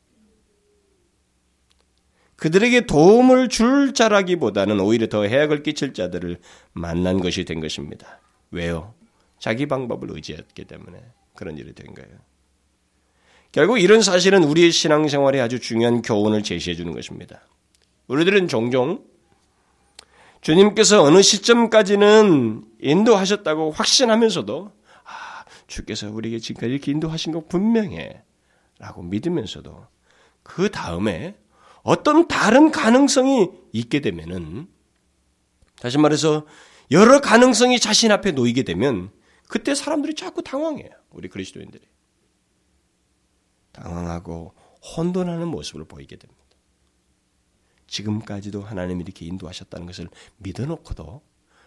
그들에게 도움을 줄 자라기보다는 오히려 더 해악을 끼칠 자들을 만난 것이 된 것입니다. 왜요? 자기 방법을 의지했기 때문에 그런 일이 된 거예요. 결국 이런 사실은 우리의 신앙생활에 아주 중요한 교훈을 제시해 주는 것입니다. 우리들은 종종 주님께서 어느 시점까지는 인도하셨다고 확신하면서도 아, 주께서 우리에게 지금까지 이렇게 인도하신 거 분명해 라고 믿으면서도 그 다음에 어떤 다른 가능성이 있게 되면은 다시 말해서 여러 가능성이 자신 앞에 놓이게 되면 그때 사람들이 자꾸 당황해요. 우리 그리스도인들이. 당황하고 혼돈하는 모습을 보이게 됩니다. 지금까지도 하나님이 이렇게 인도하셨다는 것을 믿어놓고도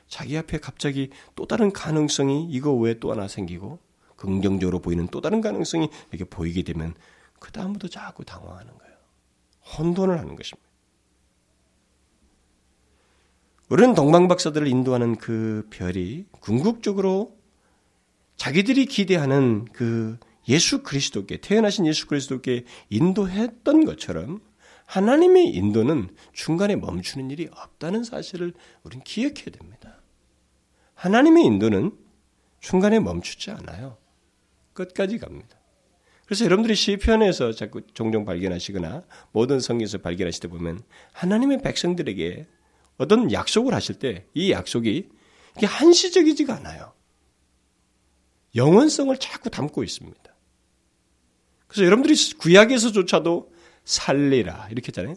자기 앞에 갑자기 또 다른 가능성이 이거 외에 또 하나 생기고 긍정적으로 보이는 또 다른 가능성이 이렇게 보이게 되면 그 다음부터 자꾸 당황하는 거예요. 혼돈을 하는 것입니다. 우리는 동방박사들을 인도하는 그 별이 궁극적으로 자기들이 기대하는 그 예수 그리스도께 태어나신 예수 그리스도께 인도했던 것처럼 하나님의 인도는 중간에 멈추는 일이 없다는 사실을 우리는 기억해야 됩니다. 하나님의 인도는 중간에 멈추지 않아요. 끝까지 갑니다. 그래서 여러분들이 시편에서 자꾸 종종 발견하시거나 모든 성경에서 발견하실 때 보면 하나님의 백성들에게 어떤 약속을 하실 때 이 약속이 이게 한시적이지가 않아요. 영원성을 자꾸 담고 있습니다. 그래서 여러분들이 구약에서조차도 살리라 이렇게 했잖아요.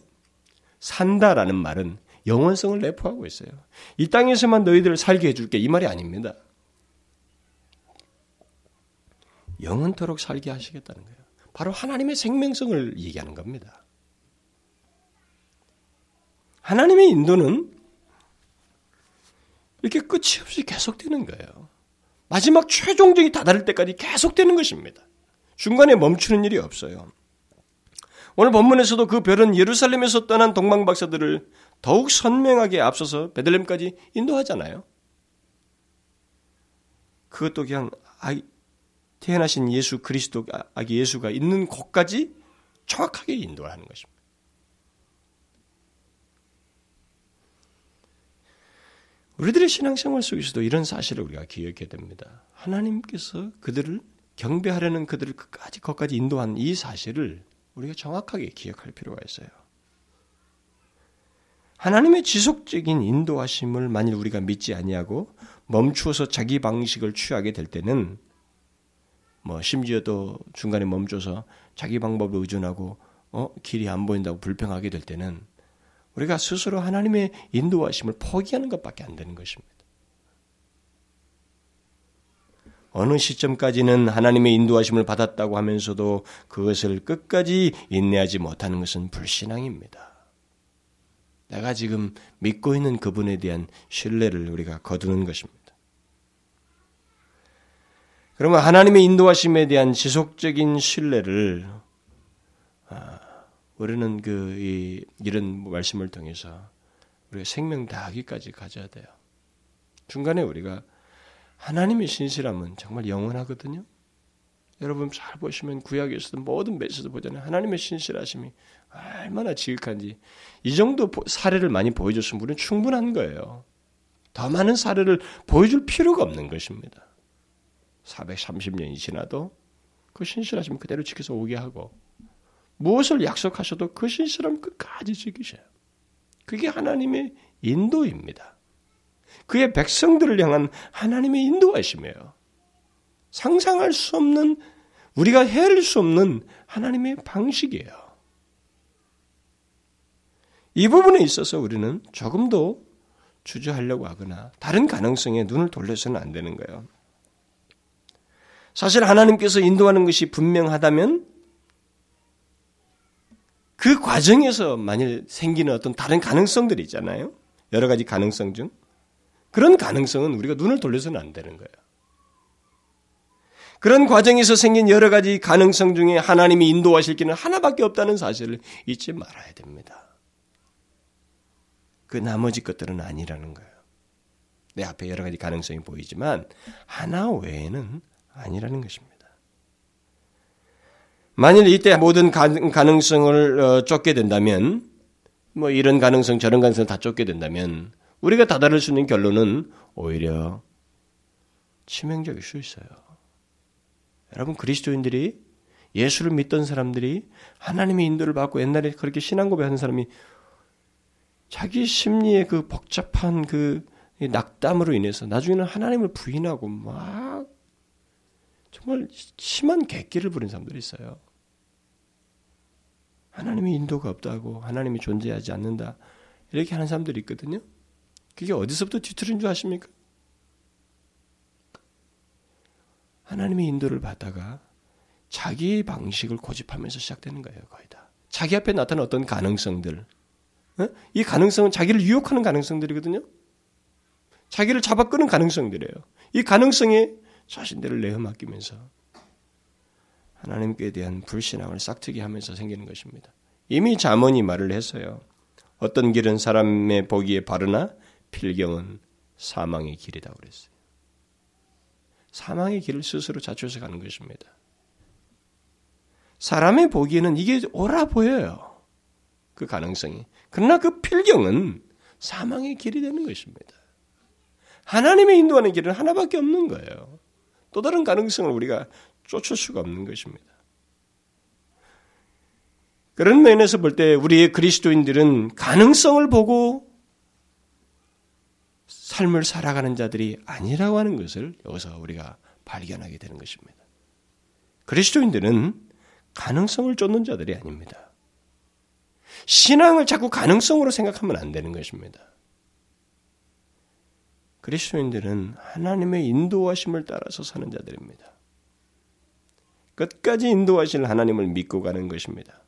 산다라는 말은 영원성을 내포하고 있어요. 이 땅에서만 너희들을 살게 해줄게 이 말이 아닙니다. 영원토록 살게 하시겠다는 거예요. 바로 하나님의 생명성을 얘기하는 겁니다. 하나님의 인도는 이렇게 끝이 없이 계속되는 거예요. 마지막 최종적인 다다를 때까지 계속되는 것입니다. 중간에 멈추는 일이 없어요. 오늘 본문에서도 그 별은 예루살렘에서 떠난 동방 박사들을 더욱 선명하게 앞서서 베들렘까지 인도하잖아요. 그것도 그냥 태어나신 예수 그리스도 아기 예수가 있는 곳까지 정확하게 인도하는 것입니다. 우리들의 신앙생활 속에서도 이런 사실을 우리가 기억해야 됩니다. 하나님께서 그들을 경배하려는 그들을 끝까지 거기까지 인도한 이 사실을 우리가 정확하게 기억할 필요가 있어요. 하나님의 지속적인 인도하심을 만일 우리가 믿지 아니하고 멈추어서 자기 방식을 취하게 될 때는 뭐 심지어 또 중간에 멈춰서 자기 방법을 의존하고 어 길이 안 보인다고 불평하게 될 때는 우리가 스스로 하나님의 인도하심을 포기하는 것밖에 안 되는 것입니다. 어느 시점까지는 하나님의 인도하심을 받았다고 하면서도 그것을 끝까지 인내하지 못하는 것은 불신앙입니다. 내가 지금 믿고 있는 그분에 대한 신뢰를 우리가 거두는 것입니다. 그러면 하나님의 인도하심에 대한 지속적인 신뢰를 아, 우리는 그 이, 이런 말씀을 통해서 우리가 생명 다하기까지 가져야 돼요. 중간에 우리가 하나님의 신실함은 정말 영원하거든요. 여러분 잘 보시면 구약에서도 모든 메시도 보잖아요. 하나님의 신실하심이 얼마나 지극한지 이 정도 사례를 많이 보여줬으면 우리는 충분한 거예요. 더 많은 사례를 보여줄 필요가 없는 것입니다. 430년이 지나도 그 신실하심 그대로 지켜서 오게 하고 무엇을 약속하셔도 그 신실함 끝까지 지키셔요. 그게 하나님의 인도입니다. 그의 백성들을 향한 하나님의 인도하심이에요. 상상할 수 없는 우리가 헤아릴 수 없는 하나님의 방식이에요. 이 부분에 있어서 우리는 조금도 주저하려고 하거나 다른 가능성에 눈을 돌려서는 안 되는 거예요. 사실 하나님께서 인도하는 것이 분명하다면 그 과정에서 만일 생기는 어떤 다른 가능성들이 있잖아요. 여러 가지 가능성 중 그런 가능성은 우리가 눈을 돌려서는 안 되는 거예요. 그런 과정에서 생긴 여러 가지 가능성 중에 하나님이 인도하실 길은 하나밖에 없다는 사실을 잊지 말아야 됩니다. 그 나머지 것들은 아니라는 거예요. 내 앞에 여러 가지 가능성이 보이지만 하나 외에는 아니라는 것입니다. 만일 이때 모든 가능성을 어, 쫓게 된다면 뭐 이런 가능성 저런 가능성 다 쫓게 된다면 우리가 다다를 수 있는 결론은 오히려 치명적일 수 있어요. 여러분 그리스도인들이 예수를 믿던 사람들이 하나님의 인도를 받고 옛날에 그렇게 신앙 고백하는 사람이 자기 심리의 그 복잡한 그 낙담으로 인해서 나중에는 하나님을 부인하고 막 정말 심한 객기를 부린 사람들이 있어요. 하나님의 인도가 없다고 하나님이 존재하지 않는다 이렇게 하는 사람들이 있거든요. 그게 어디서부터 뒤틀린 줄 아십니까? 하나님의 인도를 받다가 자기 방식을 고집하면서 시작되는 거예요, 거의 다. 자기 앞에 나타난 어떤 가능성들. 어? 이 가능성은 자기를 유혹하는 가능성들이거든요. 자기를 잡아 끄는 가능성들이에요. 이 가능성에 자신들을 내어 맡기면서 하나님께 대한 불신앙을 싹트게 하면서 생기는 것입니다. 이미 자문이 말을 했어요. 어떤 길은 사람의 보기에 바르나 필경은 사망의 길이다 그랬어요. 사망의 길을 스스로 자초해서 가는 것입니다. 사람의 보기에는 이게 옳아 보여요. 그 가능성이. 그러나 그 필경은 사망의 길이 되는 것입니다. 하나님의 인도하는 길은 하나밖에 없는 거예요. 또 다른 가능성을 우리가 쫓을 수가 없는 것입니다. 그런 면에서 볼 때 우리의 그리스도인들은 가능성을 보고 삶을 살아가는 자들이 아니라고 하는 것을 여기서 우리가 발견하게 되는 것입니다. 그리스도인들은 가능성을 쫓는 자들이 아닙니다. 신앙을 자꾸 가능성으로 생각하면 안 되는 것입니다. 그리스도인들은 하나님의 인도하심을 따라서 사는 자들입니다. 끝까지 인도하실 하나님을 믿고 가는 것입니다.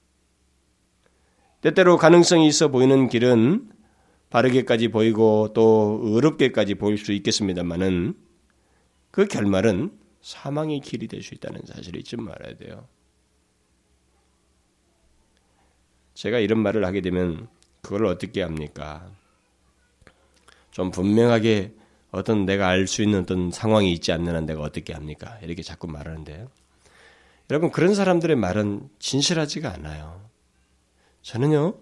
때때로 가능성이 있어 보이는 길은 바르게까지 보이고 또 어렵게까지 보일 수 있겠습니다만은 그 결말은 사망의 길이 될 수 있다는 사실을 잊지 말아야 돼요. 제가 이런 말을 하게 되면 그걸 어떻게 합니까? 좀 분명하게 어떤 내가 알 수 있는 어떤 상황이 있지 않는 한 내가 어떻게 합니까? 이렇게 자꾸 말하는데 여러분 그런 사람들의 말은 진실하지가 않아요. 저는요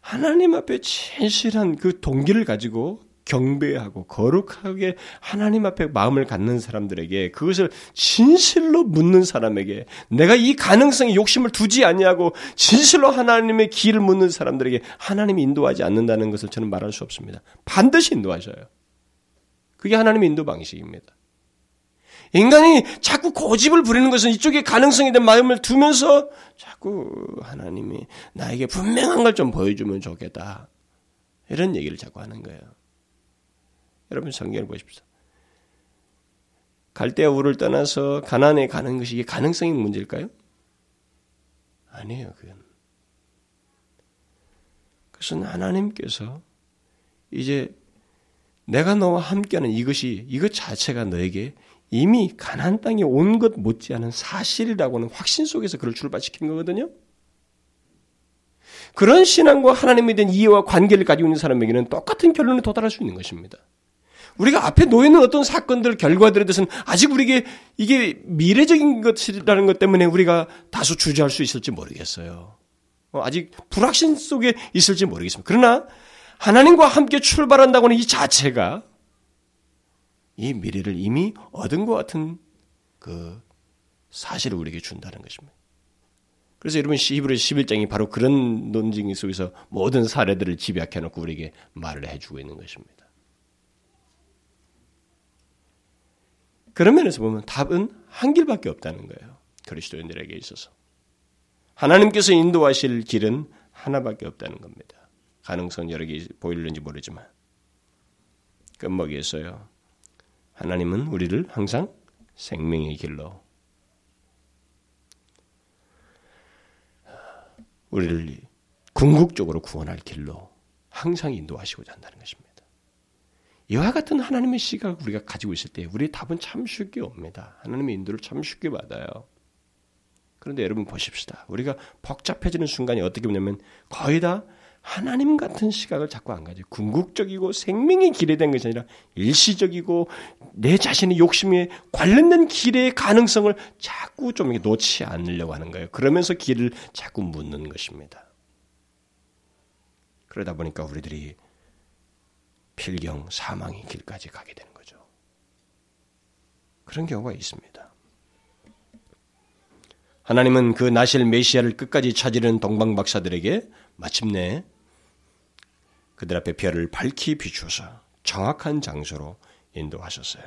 하나님 앞에 진실한 그 동기를 가지고 경배하고 거룩하게 하나님 앞에 마음을 갖는 사람들에게 그것을 진실로 묻는 사람에게 내가 이 가능성에 욕심을 두지 아니하고 진실로 하나님의 길을 묻는 사람들에게 하나님이 인도하지 않는다는 것을 저는 말할 수 없습니다. 반드시 인도하셔요. 그게 하나님의 인도 방식입니다. 인간이 자꾸 고집을 부리는 것은 이쪽에 가능성에 대한 마음을 두면서 자꾸 하나님이 나에게 분명한 걸 좀 보여주면 좋겠다. 이런 얘기를 자꾸 하는 거예요. 여러분 성경을 보십시오. 갈대아 우를 떠나서 가난에 가는 것이 이게 가능성의 문제일까요? 아니에요, 그건. 그것은 하나님께서 이제 내가 너와 함께하는 이것이 이것 자체가 너에게 이미 가난 땅에 온 것 못지않은 사실이라고는 확신 속에서 그를 출발시킨 거거든요. 그런 신앙과 하나님에 대한 이해와 관계를 가지고 있는 사람에게는 똑같은 결론에 도달할 수 있는 것입니다. 우리가 앞에 놓여 있는 어떤 사건들, 결과들에 대해서는 아직 우리에게 이게 미래적인 것이라는 것 때문에 우리가 다소 주저할 수 있을지 모르겠어요. 어, 아직 불확신 속에 있을지 모르겠습니다. 그러나 하나님과 함께 출발한다고 하는 이 자체가 이 미래를 이미 얻은 것 같은 그 사실을 우리에게 준다는 것입니다. 그래서 여러분 히브리 11장이 바로 그런 논쟁 속에서 모든 사례들을 집약해 놓고 우리에게 말을 해주고 있는 것입니다. 그런 면에서 보면 답은 한 길밖에 없다는 거예요. 그리스도인들에게 있어서. 하나님께서 인도하실 길은 하나밖에 없다는 겁니다. 가능성 여러 개 보이는지 모르지만. 끝먹이에서요. 하나님은 우리를 항상 생명의 길로 우리를 궁극적으로 구원할 길로 항상 인도하시고자 한다는 것입니다. 이와 같은 하나님의 시각을 우리가 가지고 있을 때 우리의 답은 참 쉽게 옵니다. 하나님의 인도를 참 쉽게 받아요. 그런데 여러분 보십시다. 우리가 복잡해지는 순간이 어떻게 보냐면 거의 다 하나님 같은 시각을 자꾸 안 가져요. 궁극적이고 길에 대한 것이 아니라 일시적이고 내 자신의 욕심에 관련된 길의 가능성을 자꾸 좀 놓지 않으려고 하는 거예요. 그러면서 길을 자꾸 묻는 것입니다. 그러다 보니까 우리들이 필경 사망의 길까지 가게 되는 거죠. 그런 경우가 있습니다. 하나님은 그 나실 메시아를 끝까지 찾으려는 동방 박사들에게 마침내 그들 앞에 별을 밝히 비추어서 정확한 장소로 인도하셨어요.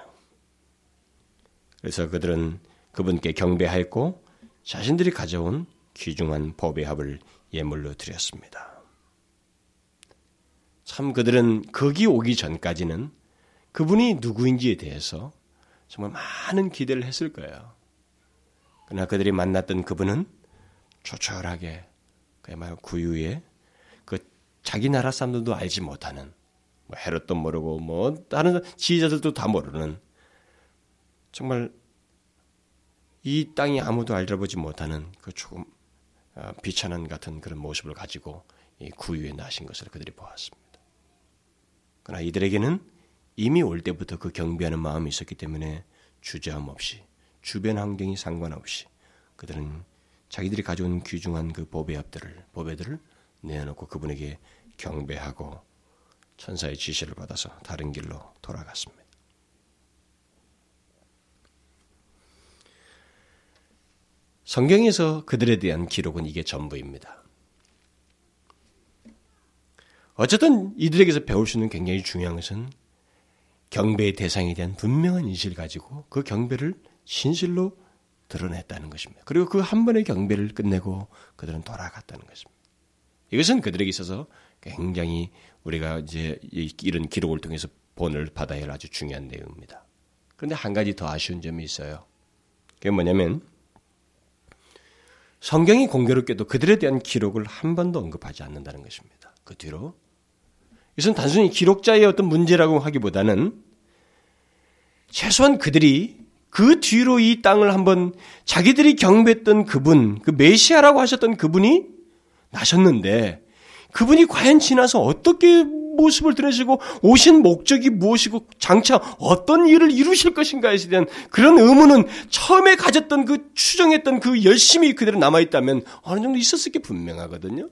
그래서 그들은 그분께 경배하였고 자신들이 가져온 귀중한 법의 합을 예물로 드렸습니다. 참 그들은 거기 오기 전까지는 그분이 누구인지에 대해서 정말 많은 기대를 했을 거예요. 그러나 그들이 만났던 그분은 조촐하게 그야말로 구유에 그 자기 나라 사람들도 알지 못하는 뭐 헤롯도 모르고 뭐 다른 지휘자들도 다 모르는 정말 이 땅이 아무도 알아보지 못하는 그 조금 어, 비천한 같은 그런 모습을 가지고 이 구유에 나신 것을 그들이 보았습니다. 그러나 이들에게는 이미 올 때부터 그 경비하는 마음이 있었기 때문에 주저함 없이 주변 환경이 상관없이 그들은 자기들이 가져온 귀중한 그 법의 합들을 법의들을 내어놓고 그분에게 경배하고 천사의 지시를 받아서 다른 길로 돌아갔습니다. 성경에서 그들에 대한 기록은 이게 전부입니다. 어쨌든 이들에게서 배울 수 있는 굉장히 중요한 것은 경배의 대상에 대한 분명한 인식을 가지고 그 경배를 진실로 드러냈다는 것입니다. 그리고 그 한 번의 경배를 끝내고 그들은 돌아갔다는 것입니다. 이것은 그들에게 있어서 굉장히 우리가 이제 이런 기록을 통해서 본을 받아야 할 아주 중요한 내용입니다. 그런데 한 가지 더 아쉬운 점이 있어요. 그게 뭐냐면 성경이 공교롭게도 그들에 대한 기록을 한 번도 언급하지 않는다는 것입니다. 그 뒤로 이것은 단순히 기록자의 어떤 문제라고 하기보다는 최소한 그들이 그 뒤로 이 땅을 한번 자기들이 경배했던 그분, 그 메시아라고 하셨던 그분이 나셨는데 그분이 과연 지나서 어떻게 모습을 드러내시고 오신 목적이 무엇이고 장차 어떤 일을 이루실 것인가에 대한 그런 의문은 처음에 가졌던 그 추정했던 그 열심이 그대로 남아있다면 어느 정도 있었을 게 분명하거든요.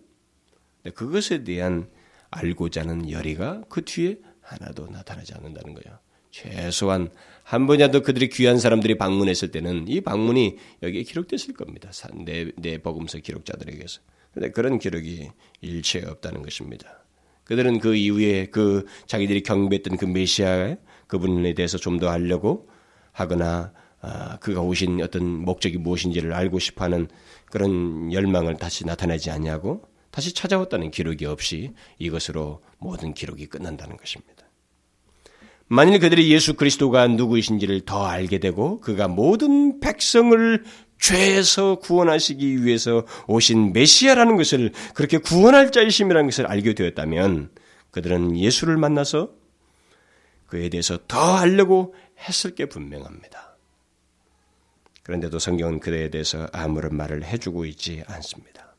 그것에 대한 알고자 하는 열의가 그 뒤에 하나도 나타나지 않는다는 거예요. 최소한 한 번이라도 그들이 귀한 사람들이 방문했을 때는 이 방문이 여기에 기록됐을 겁니다. 내, 내 복음서 기록자들에게서. 그런데 그런 기록이 일체 없다는 것입니다. 그들은 그 이후에 그 자기들이 경배했던 그 메시아 그분에 대해서 좀 더 알려고 하거나 아, 그가 오신 어떤 목적이 무엇인지를 알고 싶어하는 그런 열망을 다시 나타내지 않냐고 다시 찾아왔다는 기록이 없이 이것으로 모든 기록이 끝난다는 것입니다. 만일 그들이 예수 그리스도가 누구이신지를 더 알게 되고 그가 모든 백성을 죄에서 구원하시기 위해서 오신 메시아라는 것을 그렇게 구원할 자이심이라는 것을 알게 되었다면 그들은 예수를 만나서 그에 대해서 더 알려고 했을 게 분명합니다. 그런데도 성경은 그에 대해서 아무런 말을 해주고 있지 않습니다.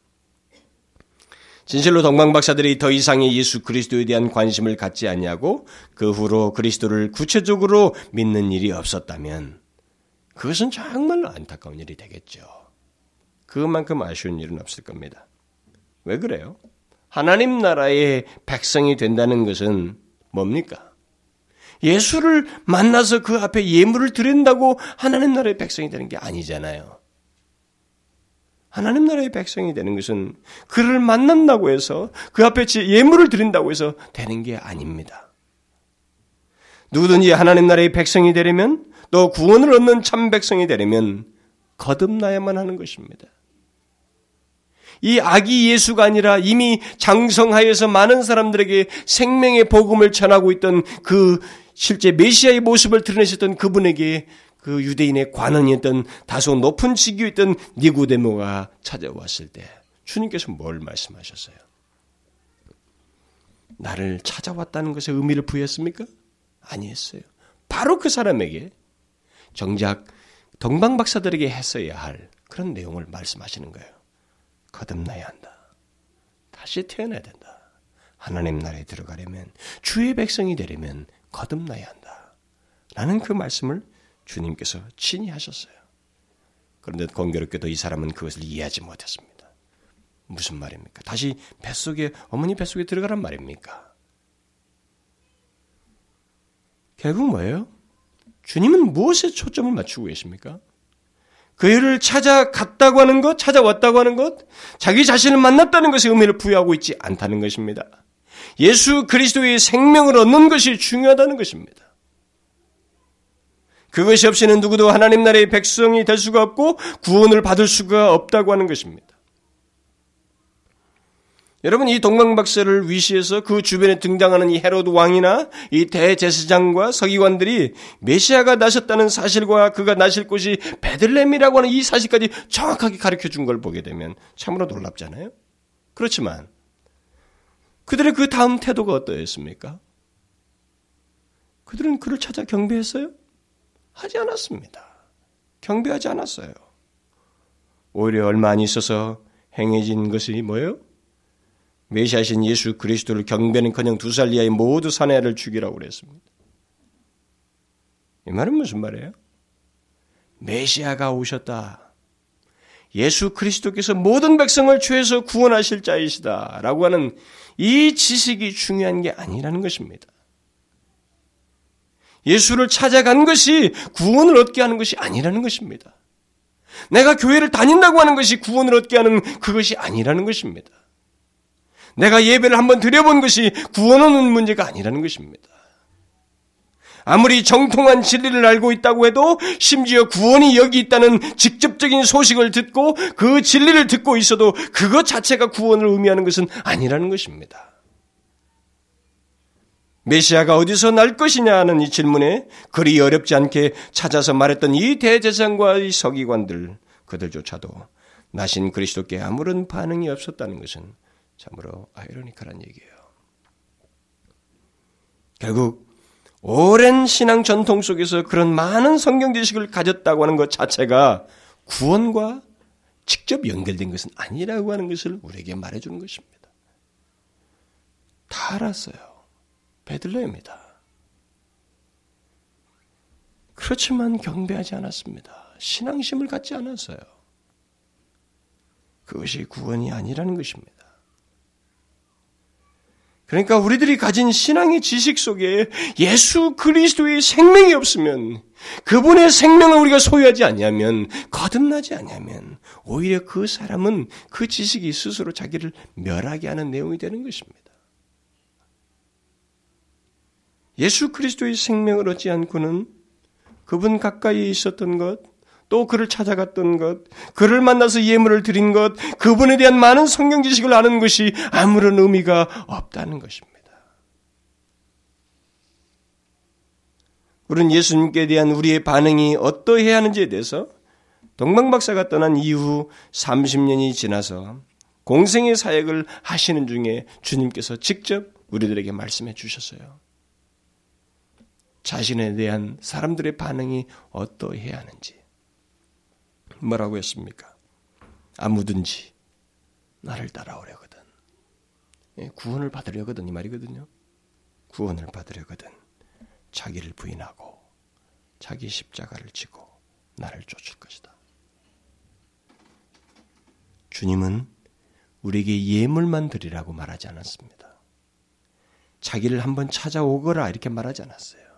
진실로 동방박사들이 더 이상의 예수 그리스도에 대한 관심을 갖지 않냐고 그 후로 그리스도를 구체적으로 믿는 일이 없었다면 그것은 정말로 안타까운 일이 되겠죠. 그만큼 아쉬운 일은 없을 겁니다. 왜 그래요? 하나님 나라의 백성이 된다는 것은 뭡니까? 예수를 만나서 그 앞에 예물을 드린다고 하나님 나라의 백성이 되는 게 아니잖아요. 하나님 나라의 백성이 되는 것은 그를 만난다고 해서 그 앞에 예물을 드린다고 해서 되는 게 아닙니다. 누구든지 하나님 나라의 백성이 되려면 또 구원을 얻는 참 백성이 되려면 거듭나야만 하는 것입니다. 이 아기 예수가 아니라 이미 장성하여서 많은 사람들에게 생명의 복음을 전하고 있던 그 실제 메시아의 모습을 드러내셨던 그분에게 그 유대인의 관원이었던 다소 높은 직위였던 니고데모가 찾아왔을 때 주님께서 뭘 말씀하셨어요? 나를 찾아왔다는 것에 의미를 부여했습니까? 아니었어요. 바로 그 사람에게 정작 동방 박사들에게 했어야 할 그런 내용을 말씀하시는 거예요. 거듭나야 한다. 다시 태어나야 된다. 하나님 나라에 들어가려면 주의 백성이 되려면 거듭나야 한다. 라는 그 말씀을 주님께서 친히 하셨어요. 그런데 공교롭게도 이 사람은 그것을 이해하지 못했습니다. 무슨 말입니까? 다시 뱃속에, 어머니 뱃속에 들어가란 말입니까? 결국 뭐예요? 주님은 무엇에 초점을 맞추고 계십니까? 그를 찾아갔다고 하는 것, 찾아왔다고 하는 것, 자기 자신을 만났다는 것에 의미를 부여하고 있지 않다는 것입니다. 예수 그리스도의 생명을 얻는 것이 중요하다는 것입니다. 그것이 없이는 누구도 하나님 나라의 백성이 될 수가 없고 구원을 받을 수가 없다고 하는 것입니다. 여러분 이 동방박사를 위시해서 그 주변에 등장하는 이 헤로드 왕이나 이 대제사장과 서기관들이 메시아가 나셨다는 사실과 그가 나실 곳이 베들렘이라고 하는 이 사실까지 정확하게 가르쳐 준 걸 보게 되면 참으로 놀랍잖아요. 그렇지만 그들의 그 다음 태도가 어떠했습니까? 그들은 그를 찾아 경배했어요? 하지 않았습니다. 경배하지 않았어요. 오히려 얼마 안 있어서 행해진 것이 뭐예요? 메시아신 예수 그리스도를 경배는커녕 두 살 이하의 모두 사내를 죽이라고 그랬습니다. 이 말은 무슨 말이에요? 메시아가 오셨다. 예수 그리스도께서 모든 백성을 죄에서 구원하실 자이시다. 라고 하는 이 지식이 중요한 게 아니라는 것입니다. 예수를 찾아간 것이 구원을 얻게 하는 것이 아니라는 것입니다. 내가 교회를 다닌다고 하는 것이 구원을 얻게 하는 그것이 아니라는 것입니다. 내가 예배를 한번 드려본 것이 구원 얻는 문제가 아니라는 것입니다. 아무리 정통한 진리를 알고 있다고 해도 심지어 구원이 여기 있다는 직접적인 소식을 듣고 그 진리를 듣고 있어도 그것 자체가 구원을 의미하는 것은 아니라는 것입니다. 메시아가 어디서 날 것이냐 하는 이 질문에 그리 어렵지 않게 찾아서 말했던 이 대제사장과 이 서기관들 그들조차도 나신 그리스도께 아무런 반응이 없었다는 것은 참으로 아이러니컬한 얘기예요. 결국 오랜 신앙 전통 속에서 그런 많은 성경 지식을 가졌다고 하는 것 자체가 구원과 직접 연결된 것은 아니라고 하는 것을 우리에게 말해주는 것입니다. 다 알았어요. 베들레입니다. 그렇지만 경배하지 않았습니다. 신앙심을 갖지 않았어요. 그것이 구원이 아니라는 것입니다. 그러니까 우리들이 가진 신앙의 지식 속에 예수 그리스도의 생명이 없으면 그분의 생명을 우리가 소유하지 않냐면 거듭나지 않냐면 오히려 그 사람은 그 지식이 스스로 자기를 멸하게 하는 내용이 되는 것입니다. 예수 그리스도의 생명을 얻지 않고는 그분 가까이 있었던 것, 또 그를 찾아갔던 것, 그를 만나서 예물을 드린 것, 그분에 대한 많은 성경 지식을 아는 것이 아무런 의미가 없다는 것입니다. 우리는 예수님께 대한 우리의 반응이 어떠해야 하는지에 대해서 동방박사가 떠난 이후 30년이 지나서 공생의 사역을 하시는 중에 주님께서 직접 우리들에게 말씀해 주셨어요. 자신에 대한 사람들의 반응이 어떠해야 하는지. 뭐라고 했습니까? 아무든지 나를 따라오려거든. 예, 구원을 받으려거든 이 말이거든요. 구원을 받으려거든 자기를 부인하고 자기 십자가를 지고 나를 쫓을 것이다. 주님은 우리에게 예물만 드리라고 말하지 않았습니다. 자기를 한번 찾아오거라 이렇게 말하지 않았어요.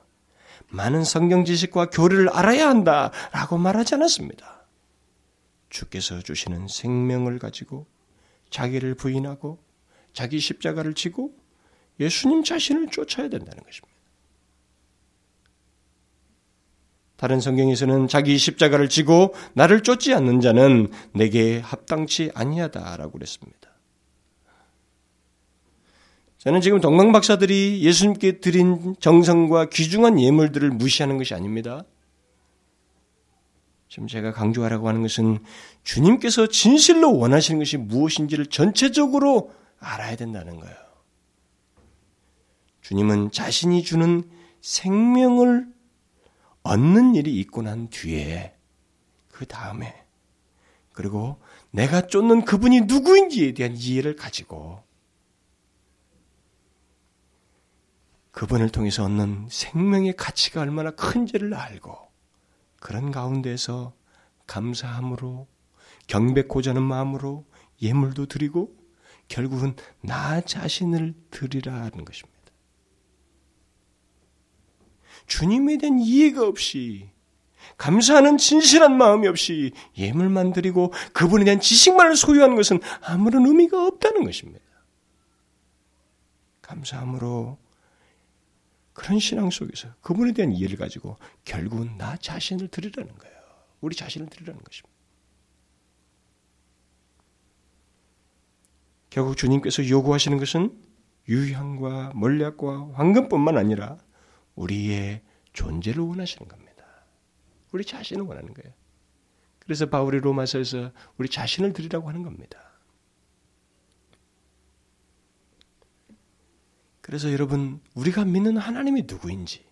많은 성경 지식과 교리를 알아야 한다라고 말하지 않았습니다. 주께서 주시는 생명을 가지고 자기를 부인하고 자기 십자가를 지고 예수님 자신을 쫓아야 된다는 것입니다. 다른 성경에서는 자기 십자가를 지고 나를 쫓지 않는 자는 내게 합당치 아니하다라고 그랬습니다. 저는 지금 동방 박사들이 예수님께 드린 정성과 귀중한 예물들을 무시하는 것이 아닙니다. 지금 제가 강조하라고 하는 것은 주님께서 진실로 원하시는 것이 무엇인지를 전체적으로 알아야 된다는 거예요. 주님은 자신이 주는 생명을 얻는 일이 있고 난 뒤에 그 다음에 그리고 내가 쫓는 그분이 누구인지에 대한 이해를 가지고 그분을 통해서 얻는 생명의 가치가 얼마나 큰지를 알고 그런 가운데서 감사함으로 경배고자 하는 마음으로 예물도 드리고 결국은 나 자신을 드리라는 것입니다. 주님에 대한 이해가 없이 감사하는 진실한 마음이 없이 예물만 드리고 그분에 대한 지식만을 소유하는 것은 아무런 의미가 없다는 것입니다. 감사함으로 그런 신앙 속에서 그분에 대한 이해를 가지고 결국은 나 자신을 드리라는 거예요. 우리 자신을 드리라는 것입니다. 결국 주님께서 요구하시는 것은 유향과 몰약과 황금뿐만 아니라 우리의 존재를 원하시는 겁니다. 우리 자신을 원하는 거예요. 그래서 바울이 로마서에서 우리 자신을 드리라고 하는 겁니다. 그래서 여러분, 우리가 믿는 하나님이 누구인지,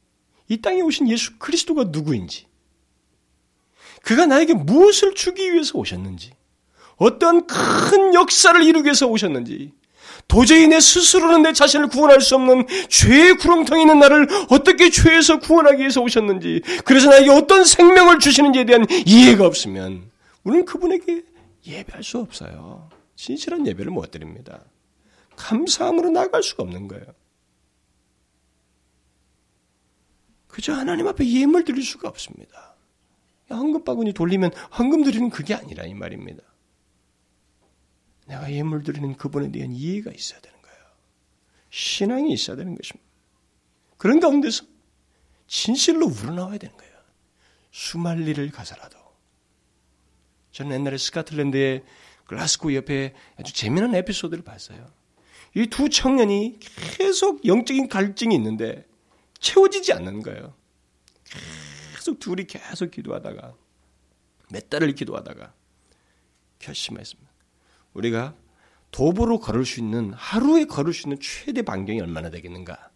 이 땅에 오신 예수 그리스도가 누구인지, 그가 나에게 무엇을 주기 위해서 오셨는지, 어떠한 큰 역사를 이루기 위해서 오셨는지, 도저히 내 스스로는 내 자신을 구원할 수 없는 죄의 구렁텅이 있는 나를 어떻게 죄에서 구원하기 위해서 오셨는지, 그래서 나에게 어떤 생명을 주시는지에 대한 이해가 없으면, 우리는 그분에게 예배할 수 없어요. 진실한 예배를 못 드립니다. 감사함으로 나갈 수가 없는 거예요. 그저 하나님 앞에 예물 드릴 수가 없습니다. 황금 바구니 돌리면 황금 드리는 그게 아니라 이 말입니다. 내가 예물 드리는 그분에 대한 이해가 있어야 되는 거예요. 신앙이 있어야 되는 것입니다. 그런 가운데서 진실로 우러나와야 되는 거예요. 수말리를 가서라도. 저는 옛날에 스카틀랜드의 글라스고 옆에 아주 재미난 에피소드를 봤어요. 이 두 청년이 계속 영적인 갈증이 있는데 채워지지 않는 거예요. 계속 둘이 계속 기도하다가 몇 달을 기도하다가 결심했습니다. 우리가 도보로 걸을 수 있는 하루에 걸을 수 있는 최대 반경이 얼마나 되겠는가?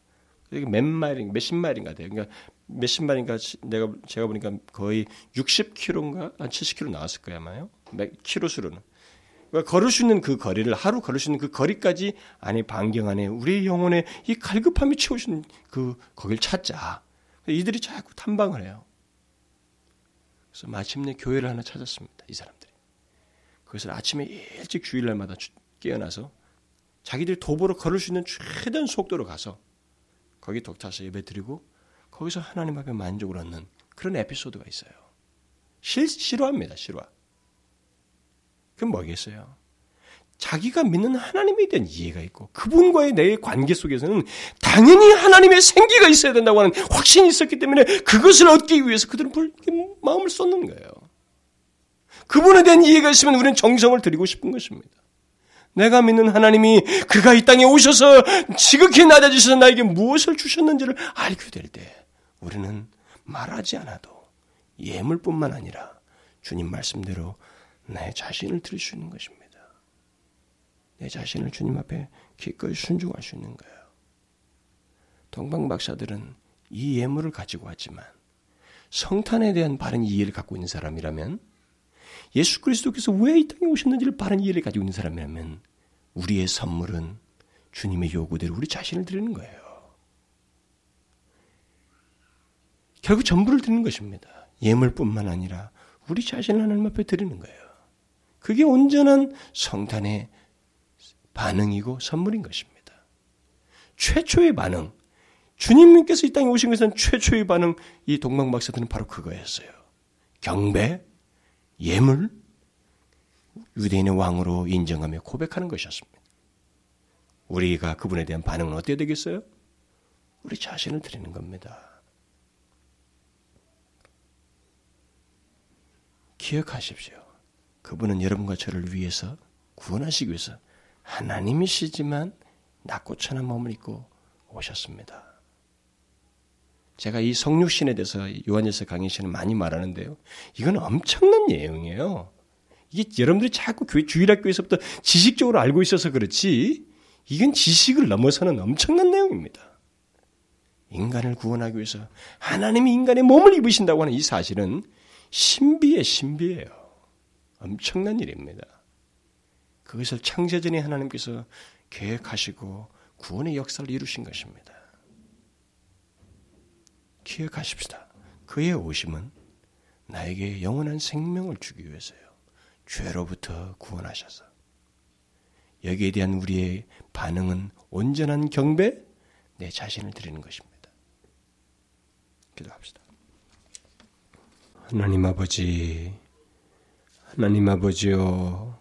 몇 마일, 몇십 마일인가 돼요. 그러니까 몇십 마일인가 내가 제가 보니까 거의 60km인가 한 70km 나왔을 거야 아마요. 키로수로는. 걸을 수 있는 그 거리를 하루 걸을 수 있는 그 거리까지 안에 반경 안에 우리의 영혼에 이 갈급함이 채우시는 그 거길 찾자. 이들이 자꾸 탐방을 해요. 그래서 마침내 교회를 하나 찾았습니다. 이 사람들이. 그것을 아침에 일찍 주일날마다 깨어나서 자기들이 도보로 걸을 수 있는 최대한 속도로 가서 거기 독타서 예배 드리고 거기서 하나님 앞에 만족을 얻는 그런 에피소드가 있어요. 실, 실화입니다, 실화. 그럼 뭐겠어요? 자기가 믿는 하나님에 대한 이해가 있고 그분과의 내 관계 속에서는 당연히 하나님의 생기가 있어야 된다고 하는 확신이 있었기 때문에 그것을 얻기 위해서 그들은 마음을 쏟는 거예요. 그분에 대한 이해가 있으면 우리는 정성을 드리고 싶은 것입니다. 내가 믿는 하나님이 그가 이 땅에 오셔서 지극히 낮아지셔서 나에게 무엇을 주셨는지를 알게 될 때 우리는 말하지 않아도 예물뿐만 아니라 주님 말씀대로 내 자신을 드릴 수 있는 것입니다. 내 자신을 주님 앞에 기꺼이 순종할 수 있는 거예요. 동방 박사들은 이 예물을 가지고 왔지만 성탄에 대한 바른 이해를 갖고 있는 사람이라면 예수 그리스도께서 왜 이 땅에 오셨는지를 바른 이해를 가지고 있는 사람이라면 우리의 선물은 주님의 요구대로 우리 자신을 드리는 거예요. 결국 전부를 드리는 것입니다. 예물뿐만 아니라 우리 자신을 하나님 앞에 드리는 거예요. 그게 온전한 성탄의 반응이고 선물인 것입니다. 최초의 반응, 주님께서 이 땅에 오신 것은 최초의 반응, 이 동방박사들은 바로 그거였어요. 경배, 예물, 유대인의 왕으로 인정하며 고백하는 것이었습니다. 우리가 그분에 대한 반응은 어떻게 되겠어요? 우리 자신을 드리는 겁니다. 기억하십시오. 그분은 여러분과 저를 위해서 구원하시기 위해서 하나님이시지만 낮고 천한 몸을 입고 오셨습니다. 제가 이 성육신에 대해서 요한일서 강의 시는 많이 말하는데요. 이건 엄청난 내용이에요. 이게 여러분들이 자꾸 교회 주일학교에서부터 지식적으로 알고 있어서 그렇지 이건 지식을 넘어서는 엄청난 내용입니다. 인간을 구원하기 위해서 하나님이 인간의 몸을 입으신다고 하는 이 사실은 신비의 신비예요. 엄청난 일입니다. 그것을 창세전에 하나님께서 계획하시고 구원의 역사를 이루신 것입니다. 기억하십시다. 그의 오심은 나에게 영원한 생명을 주기 위해서요. 죄로부터 구원하셔서. 여기에 대한 우리의 반응은 온전한 경배, 내 자신을 드리는 것입니다. 기도합시다. 하나님 아버지, 하나님 아버지요,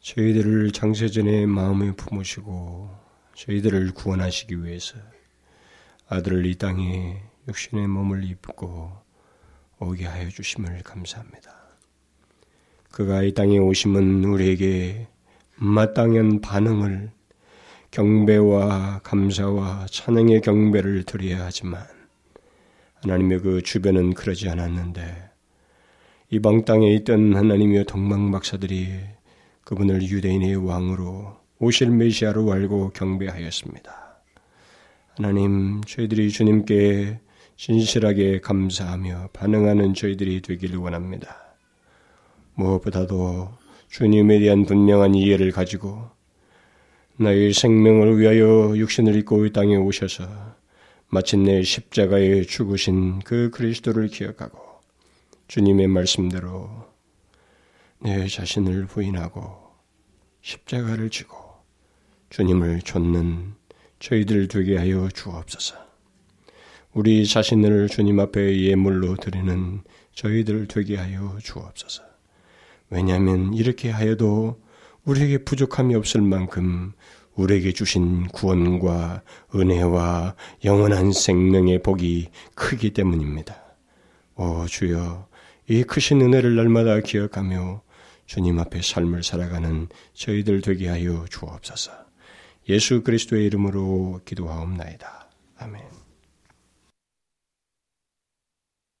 저희들을 장세전에 마음에 품으시고 저희들을 구원하시기 위해서 아들을 이 땅에 육신의 몸을 입고 오게 하여 주심을 감사합니다. 그가 이 땅에 오심은 우리에게 마땅한 반응을 경배와 감사와 찬양의 경배를 드려야 하지만 하나님의 그 주변은 그러지 않았는데 이방 땅에 있던 하나님의 동방 박사들이 그분을 유대인의 왕으로 오실 메시아로 알고 경배하였습니다. 하나님, 저희들이 주님께 진실하게 감사하며 반응하는 저희들이 되기를 원합니다. 무엇보다도 주님에 대한 분명한 이해를 가지고 나의 생명을 위하여 육신을 입고 이 땅에 오셔서 마침내 십자가에 죽으신 그 그리스도를 기억하고 주님의 말씀대로 내 자신을 부인하고 십자가를 지고 주님을 좇는 저희들 되게 하여 주옵소서. 우리 자신을 주님 앞에 예물로 드리는 저희들 되게 하여 주옵소서. 왜냐하면 이렇게 하여도 우리에게 부족함이 없을 만큼 우리에게 주신 구원과 은혜와 영원한 생명의 복이 크기 때문입니다. 오 주여, 이 크신 은혜를 날마다 기억하며 주님 앞에 삶을 살아가는 저희들 되게 하여 주옵소서. 예수 그리스도의 이름으로 기도하옵나이다. 아멘.